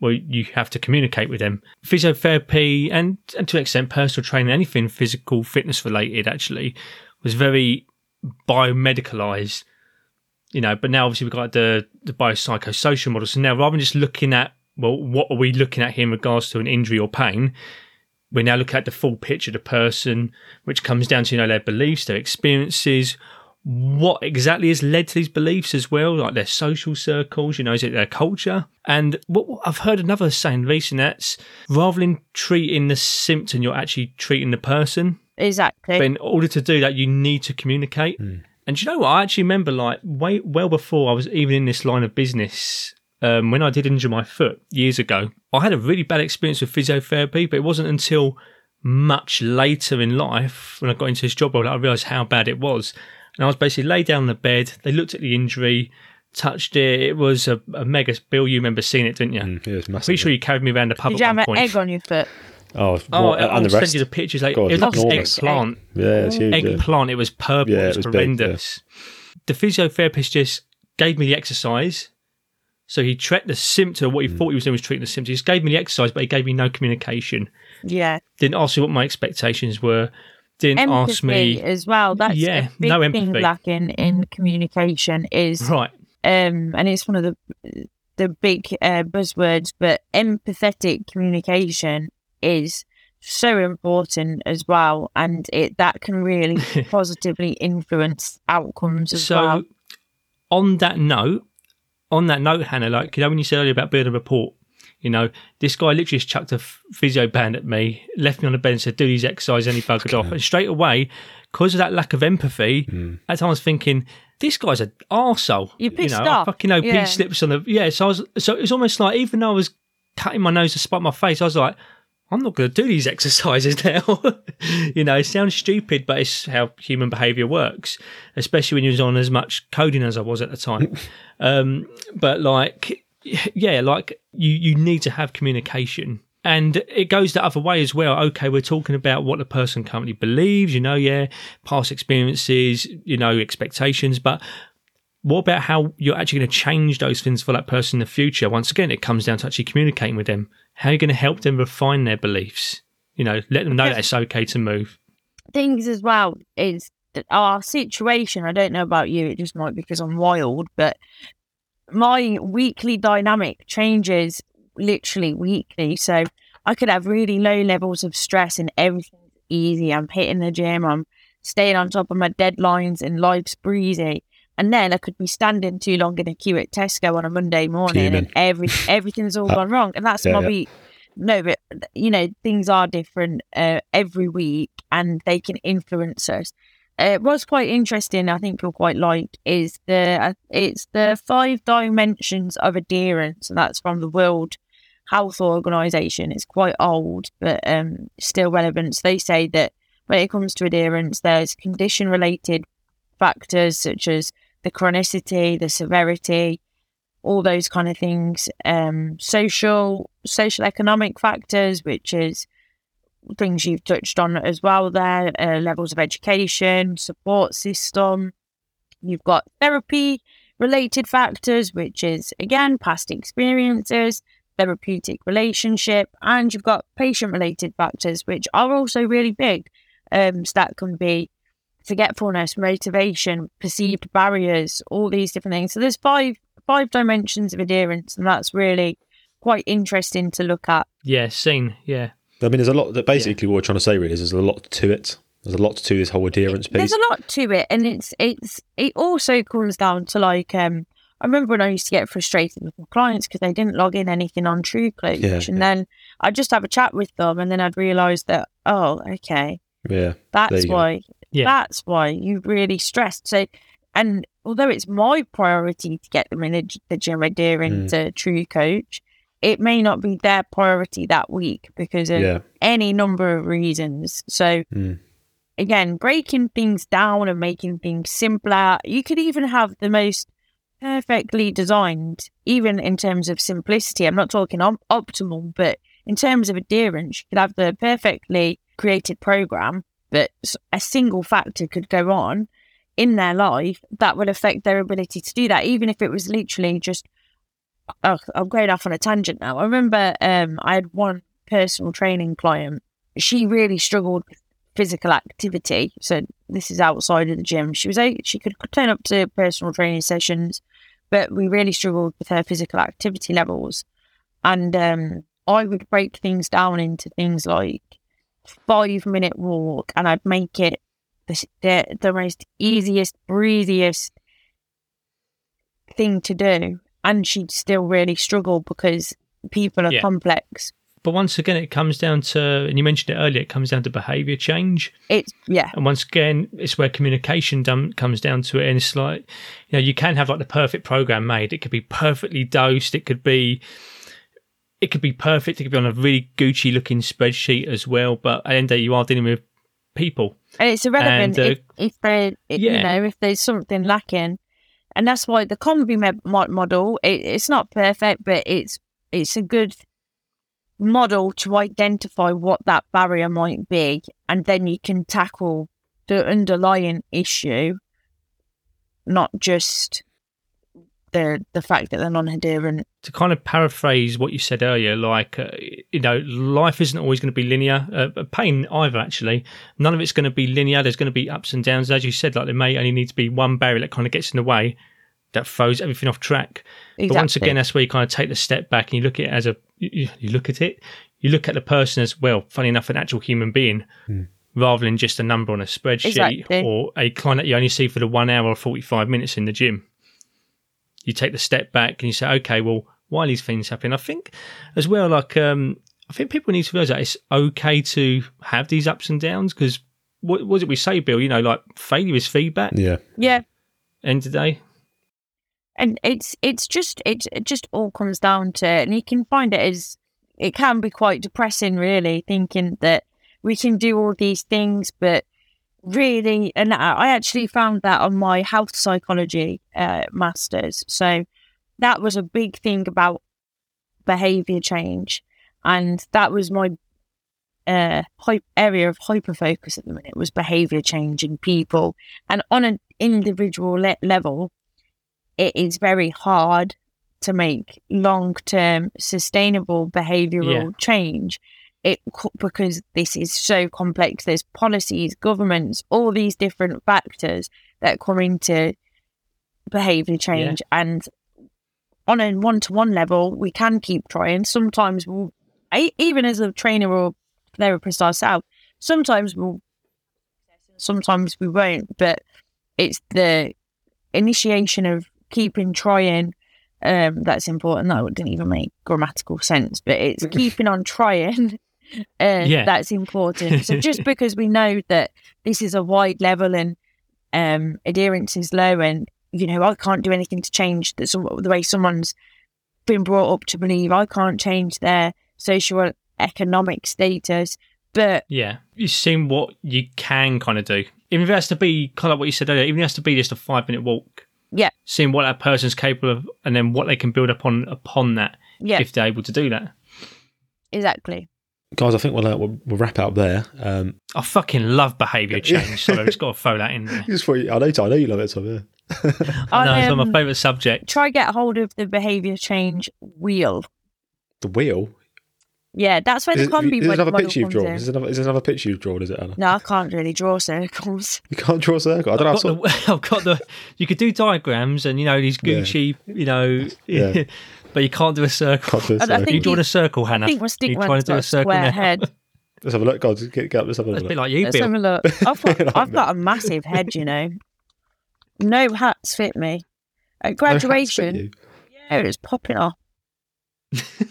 Well, you have to communicate with them. Physiotherapy and, and to an extent, personal training, anything physical fitness related, actually, was very biomedicalized. You know, but now obviously we've got the the biopsychosocial model. So now rather than just looking at well, what are we looking at here in regards to an injury or pain? we now look at the full picture of the person, which comes down to you know their beliefs, their experiences, what exactly has led to these beliefs as well, like their social circles, you know, is it their culture? And what what I've heard another saying recently that's rather than treating the symptom, you're actually treating the person. Exactly. But in order to do that, you need to communicate. Hmm. And do you know what? I actually remember, like, way well before I was even in this line of business, um, when I did injure my foot years ago, I had a really bad experience with physiotherapy, but it wasn't until much later in life when I got into this job role that I realised how bad it was. And I was basically laid down on the bed. They looked at the injury, touched it. It was a, a mega Bill. You remember seeing it, didn't you? Mm, yeah, it's massive. Pretty sure you carried me around the pub Did you at have one an point. egg on your foot? Oh, Oh, what- I'll and the send rest. you the pictures. Like, God, it was like it's eggplant. Yeah, it's huge. yeah. Eggplant. It was purple. Yeah, it it was, was big, yeah. horrendous. The physiotherapist just gave me the exercise. So he treated the symptom. What he Hmm. thought he was doing was treating the symptom. He just gave me the exercise, but he gave me no communication. Yeah. Didn't ask me what my expectations were. Didn't Empathy ask me. as well. That's Yeah, a big no thing empathy. lacking in communication is Right. um and it's one of the the big uh, buzzwords but empathetic communication is so important as well and it that can really positively influence outcomes as so well. on that note on that note hannah like you know when you said earlier about building a report you know this guy literally just chucked a physio band at me left me on the bench, and said do these exercises and he buggered off. and straight away because of that lack of empathy mm. at times I was thinking this guy's an arsehole. You're pissed you know off. I fucking know Yeah. Slips on the yeah so I was so it was almost like even though I was cutting my nose to spite my face I was like I'm not going to do these exercises now. you know, it sounds stupid, but it's how human behavior works, especially when you're on as much codeine as I was at the time. um, but like, yeah, like you, you need to have communication. and it goes the other way as well. Okay, we're talking about what the person currently believes, you know, yeah, past experiences, you know, expectations, but what about how you're actually going to change those things for that person in the future? Once again, it comes down to actually communicating with them. How are you going to help them refine their beliefs? You know, let them know that it's okay to move. Things as well is that our situation, I don't know about you, it just might be because I'm wild, but my weekly dynamic changes literally weekly. So I could have really low levels of stress and everything's easy. I'm hitting the gym, I'm staying on top of my deadlines, and life's breezy. And then I could be standing too long in a queue at Tesco on a Monday morning, Fuming. and every everything's all gone wrong. And that's Yeah, my yeah. No, but you know things are different uh, every week, and they can influence us. Uh, what's quite interesting, I think you'll quite like, is the uh, it's the five dimensions of adherence, and that's from the World Health Organization. It's quite old, but um, still relevant. So they say that when it comes to adherence, there's condition related factors such as the chronicity, the severity, all those kind of things. Um, social, social economic factors, which is things you've touched on as well there, uh, levels of education, support system. You've got therapy related factors, which is again past experiences, therapeutic relationship, and you've got patient related factors, which are also really big. Um, so that can be forgetfulness, motivation, perceived barriers, all these different things. So there's five five dimensions of adherence, and that's really quite interesting to look at. Yeah, seen. Yeah. I mean, there's a lot that basically what we're trying to say really is there's a lot to it. There's a lot to this whole adherence piece. There's a lot to it, and it's it's it also comes down to like um. I remember when I used to get frustrated with my clients because they didn't log in anything on TrueCoach, Yeah, and yeah. then I'd just have a chat with them, and then I'd realise that oh, okay, yeah, that's you go. why Yeah. that's why you really stressed. So, and although it's my priority to get them in the, the gym adhering Mm. to TrueCoach, it may not be their priority that week because of yeah, any number of reasons. So, Mm. again, breaking things down and making things simpler. You could even have the most perfectly designed, even in terms of simplicity. I'm not talking op- optimal, but in terms of adherence, you could have the perfectly created program, but a single factor could go on in their life that would affect their ability to do that, even if it was literally just. Oh, I'm going off on a tangent now. I remember um, I had one personal training client. She really struggled with physical activity. So this is outside of the gym. She was a she could turn up to personal training sessions, but we really struggled with her physical activity levels. And um, I would break things down into things like five minute walk, and I'd make it the the, the most easiest, breeziest thing to do. And she'd still really struggle because people are Yeah. complex. But once again, it comes down to, and you mentioned it earlier, it comes down to behaviour change. It's yeah, And once again, it's where communication done, comes down to it. And it's like, you know, you can have like the perfect program made. It could be perfectly dosed. It could be, it could be perfect. It could be on a really Gucci looking spreadsheet as well. But at the end of the day, you are dealing with people. and it's irrelevant And, uh, if if there you know if there's something lacking, and that's why the COM-B model it, it's not perfect, but it's it's a good model to identify what that barrier might be, and then you can tackle the underlying issue, not just the the fact that they're non-adherent. to kind of paraphrase what you said earlier, like uh, you know, life isn't always going to be linear. Uh, pain either, actually. None of it's going to be linear. There's going to be ups and downs, as you said. Like there may only need to be one barrier that kind of gets in the way, that throws everything off track. But once again, that's where you kind of take the step back and you look at it as a you, you look at it, you look at the person as well. Funny enough, an actual human being. Rather than just a number on a spreadsheet Exactly. or a client that you only see for the one hour or 45 minutes in the gym you take the step back and you say, okay, well, why are these things happening? I think as well, like, um, I think people need to realize that it's okay to have these ups and downs because what was it we say, Bill? You know, like failure is feedback. yeah, yeah, End of day. and it's it's just it, it just all comes down to and you can find it as it can be quite depressing really thinking that we can do all these things but really and i actually found that on my health psychology uh, masters so that was a big thing about behavior change and that was my uh area of hyper focus at the minute was behavior change in people, and on an individual le- level, it is very hard to make long term sustainable behavioral Yeah. change. It because this is so complex. There's policies, governments, all these different factors that come into behavior change, and on a one to one level, we can keep trying. Sometimes we'll, even as a trainer or therapist ourselves, sometimes we'll, sometimes we won't. But it's the initiation of keeping trying um, that's important. That didn't even make grammatical sense, but it's keeping on trying. Uh, Yeah. That's important. So just because we know that this is a wide level and um, adherence is low, and you know I can't do anything to change the, the way someone's been brought up to believe. I can't change their social economic status, but Yeah, you've seen what you can kind of do. Even if it has to be kind of what you said earlier, even if it has to be just a five minute walk. Yeah. Seeing what that person's capable of, and then what they can build upon upon that yeah, if they're able to do that. exactly. Guys, I think we'll, uh, we'll, we'll wrap up there. Um, I fucking love behaviour change, so I've just got to throw that in there. just for you, I know, I know you love it, Tom. Yeah. I know it's Um, my favourite subject. Try get hold of the behaviour change wheel. The wheel. Yeah, that's where Is, the it, COM-B is there another model picture you've drawn? Is there another, is there another picture you've drawn? Is it Anna? No, I can't really draw circles. You can't draw a circle. I don't I've how got, the, I've got the. You could do diagrams and you know these Yeah. Gucci, you know, Yeah. But you can't do a circle. Can't do a I circle. think You drawn you- a circle, Hannah. I think my You're trying to do a a circle square now? head. Let's have a look. God, get, get up. Let's have a That's a look. bit like you, Let's Bill. have a look. I've got, Like I've me. got a massive head, you know. No hats fit me. At No hats fit graduation, you. yeah, it was popping off. It was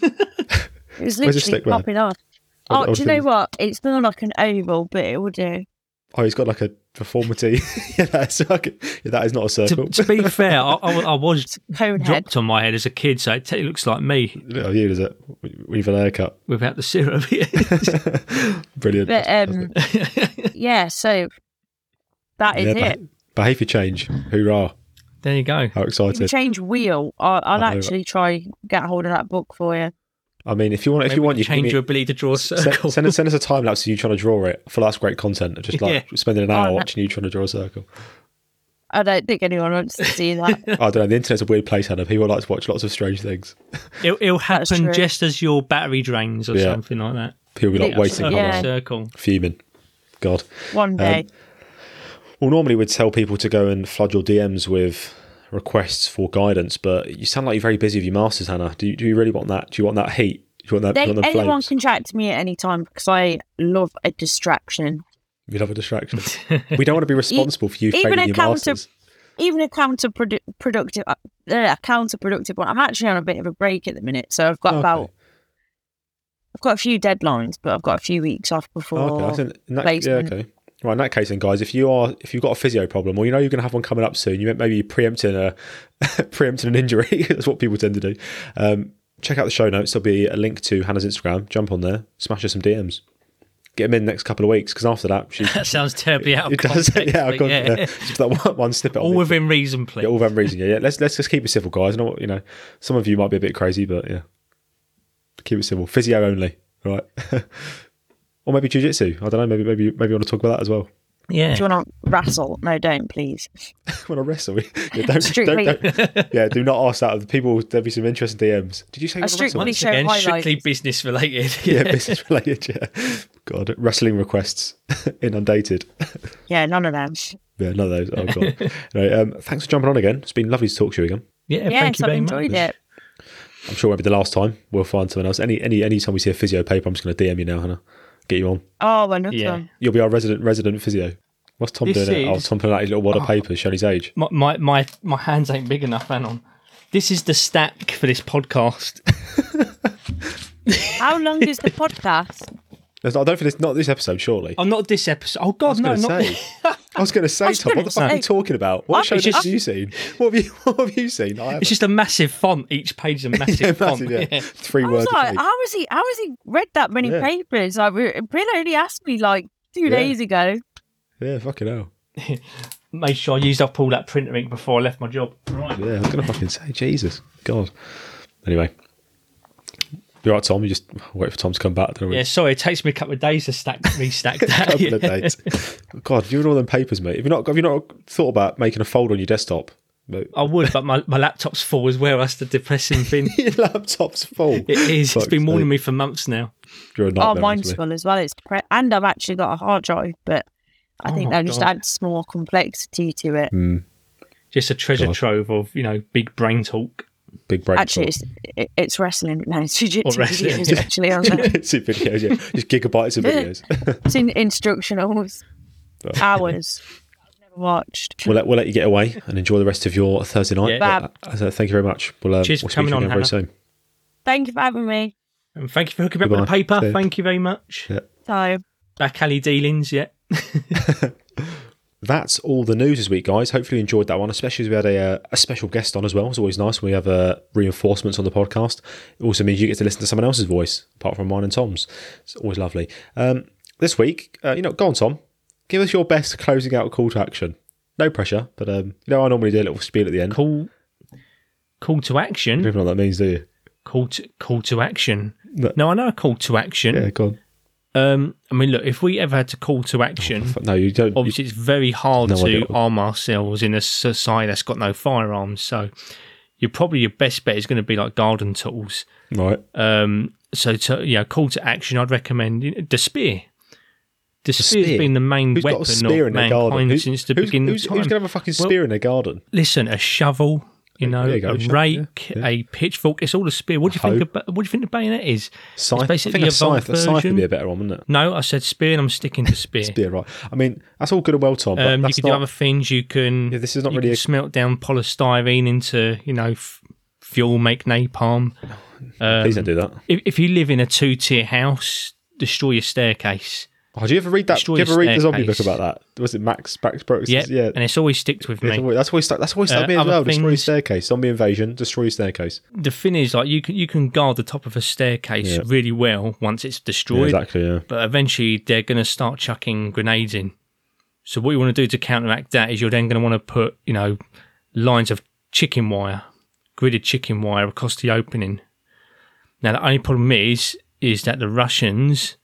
Where's the literally stick man? popping off. I- I Oh, oh do you know thinking- what? It's not like an oval, but it will do. Oh, he's got like a deformity. yeah, that's like, yeah, that is not a circle. to be fair, I, I, I was Cone head. dropped on my head as a kid, so it t- looks like me oh, you is it? With a haircut. without the syrup. Brilliant. But um, yeah, so that is Yeah, it. beh- behaviour change. Hoorah. there you go. How If you excited. change wheel, I'll, I'll actually try get hold of that book for you. I mean, if you want, if you want, you change give your ability to draw a send, circle. send, us, send us a time lapse of you trying to draw it. For feel that's great content. Just like Yeah. spending an oh, hour watching you trying to draw a circle. I don't think anyone wants to see that. I don't know. The internet's a weird place, Hannah. People like to watch lots of strange things. It'll, it'll happen just as your battery drains or Yeah. something like that. People be like Yeah. waiting, Yeah. yeah. circle. fuming. God. One um, day. Well, normally we'd tell people to go and flood your DMs with requests for guidance, but you sound like you're very busy with your masters, Hannah. Do you, do you really want that? Do you want that heat? Do you want that? they, you want anyone flames? can chat to me at any time because I love a distraction. We love a distraction. we don't want to be responsible for you even failing a your counter- masters. Even a counterproductive, uh, uh, counterproductive one. I'm actually on a bit of a break at the minute, so I've got Okay. about, I've got a few deadlines, but I've got a few weeks off before. Oh, okay. I think that, yeah, placement. okay. Right, in that case, then, guys, if you are if you've got a physio problem, or you know you're going to have one coming up soon, you maybe preempting a preempting an injury. That's what people tend to do. Um, check out the show notes. There'll be a link to Hannah's Instagram. Jump on there, smash her some DMs, get them in the next couple of weeks. Because after that, she That sounds terribly out of it does. context. yeah, I've got, yeah. yeah. That one, one snippet. All it. within reason, please. Yeah, all within reason. Yeah, yeah. Let's let's just keep it civil, guys. I know what you know. Some of you might be a bit crazy, but yeah, keep it civil. Physio only, right? Or maybe jujitsu. I don't know. Maybe maybe maybe you want to talk about that as well. yeah. Do you want to wrestle? No, don't, please. when I wrestle, yeah, don't, Strictly- don't, don't- yeah, do not ask that of the people. There'll be some interesting DMs. Did you say you I want to wrestle? strictly Once show again, highlights. strictly business related. Yeah, business related. Yeah, God, wrestling requests inundated. Yeah, none of them. Yeah, none of those. Oh god. Anyway, um, thanks for jumping on again. It's been lovely to talk to you again. Yeah, yeah thank yes, you I've very enjoyed much. it. I'm sure it won't be the last time. We'll find someone else. Any any any time we see a physio paper, I'm just going to DM you now, Hannah. Get you on. Oh, another Yeah. one. You'll be our resident resident physio. What's Tom This doing? It? Oh, is- Tom putting out his little wad of oh. paper showing his age. My, my my my hands ain't big enough. Hang on. This is the stack for this podcast. How long is the podcast? I don't think it's not this episode, surely. Oh, not this episode. Oh God, I no, was not. going to say. I was going to say, Tom. What the fuck are you talking about? What I- show have you seen? What have you What have you seen? It's just a massive font. Each page is a massive yeah, font. massive, yeah. Yeah. Three I words. like, how has he? How has he read that many Yeah. papers? Like, Bill only asked me like two days ago. Yeah, fucking hell. Made sure I used up all that printer ink before I left my job. Right. Yeah, I was going to fucking say, Jesus, God. Anyway, You're right, Tom. You just wait for Tom to come back. Don't we? Yeah, sorry, it takes me a couple of days to stack restack that. couple of days. God, have you got all them papers, mate? Have you not? Have you not thought about making a folder on your desktop? Mate, I would, but my, my laptop's full as well. That's the depressing thing. your laptop's full. It is. Fuck's it's been warning me for months now. You're a Oh, mine's full as well. It's depre- and I've actually got a hard drive, but I Oh think my that just God. adds more complexity to it. Mm, Just a treasure God. trove of you know big brain talk. Big brain. Actually, it's it's wrestling. No, it's jiu-jitsu videos yeah. actually on there. videos, yeah. Just gigabytes of videos. It's in instructionals. Oh. Hours. I've never watched. we'll let we'll let you get away and enjoy the rest of your Thursday night. Yeah. But, uh, thank you very much. We'll, um, Cheers we'll for speak coming to you on, again very soon. Thank you for having me. And thank you for hooking me up with the paper. See. Thank you very much. Yeah. So Back alley dealings, yeah. That's all the news this week, guys. Hopefully you enjoyed that one, especially as we had a, uh, a special guest on as well. It's always nice when we have uh, reinforcements on the podcast. It also means you get to listen to someone else's voice, apart from mine and Tom's. It's always lovely. Um, this week, uh, you know, go on, Tom. Give us your best closing out call to action. No pressure, but um, you know, I normally do a little spiel at the end. Call call to You action. don't even know what that means, do you? Call to call to action. No. No, I know a call to action. Yeah, go on. Um, I mean, look, if we ever had to call to action, Fuck, No, you don't. you- obviously it's very hard No to arm ourselves in a society that's got no firearms. So, you're probably your best bet is going to be like garden tools. right. Um, so to you know, call to action, I'd recommend you the spear. The spear's spear? been the main Who's got weapon a spear of in their garden? Who- since the who's, beginning who's, of time. who's going to have a fucking Well- spear in their garden? Listen, a shovel, you know, you go, a rake, yeah, yeah. a pitchfork. It's all a spear. What do you think? About, what do you think the bayonet is? Scythe. I basically think a a scythe, a scythe would be a better one, wouldn't it? No, I said spear, and I'm sticking to spear. Spear, right. I mean, that's all good and well, Tom, but Um, you can not... do other things. You can. Yeah, this is not you really a- smelt down polystyrene into you know f- fuel, make napalm. Um, Please don't do that. if, if you live in a two-tier house, destroy your staircase. Oh, do you ever read that? Do you ever read the zombie book about that? Was it Max Max Brooks? Yeah, yeah. and it's always sticked with me. always, that's always stuck. That's always stuck Uh, me as well. Destroy your staircase. Zombie invasion. Destroy your staircase. The thing is, like you can you can guard the top of a staircase Yeah. really well once it's Yeah, destroyed. exactly. Yeah. but eventually they're going to start chucking grenades in. So what you want to do to counteract that is you're then going to want to put, you know, lines of chicken wire, gridded chicken wire across the opening. Now the only problem is, is that the Russians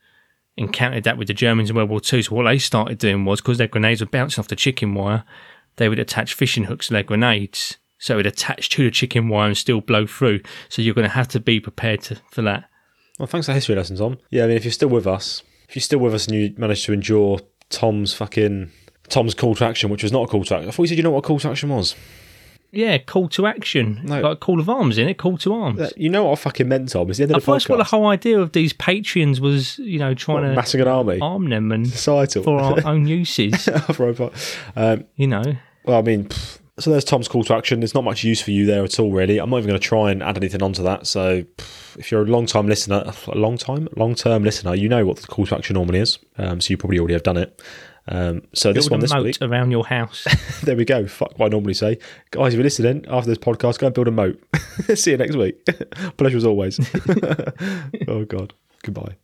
encountered that with the Germans in World War Two. So what they started doing was because their grenades were bouncing off the chicken wire, they would attach fishing hooks to their grenades. So it would attach to the chicken wire and still blow through. So you're going to have to be prepared to, for that. Well, thanks for the history lesson, Tom. Yeah, I mean, if you're still with us, if you're still with us and you managed to endure Tom's fucking Tom's call to action, which was not a call to action. I thought you said you know what a call to action was. Yeah, call to action. No. Like call of arms in it, call to arms. You know what I fucking meant, Tom. It's the end I of the first thought the whole idea of these Patreons was, you know, trying What, to massing an army. arm them and Societal. for our own uses, Um, you know. Well, I mean, pff, so there's Tom's call to action. There's not much use for you there at all, really. I'm not even going to try and add anything onto that. So, pff, if you're a long time listener, a long time, long term listener, you know what the call to action normally is. Um, so you probably already have done it. Um, so this one, this week, around your house. there we go. Fuck what I normally say, guys. If you're listening after this podcast, go and build a moat. See you next week. Pleasure as always. oh God. Goodbye.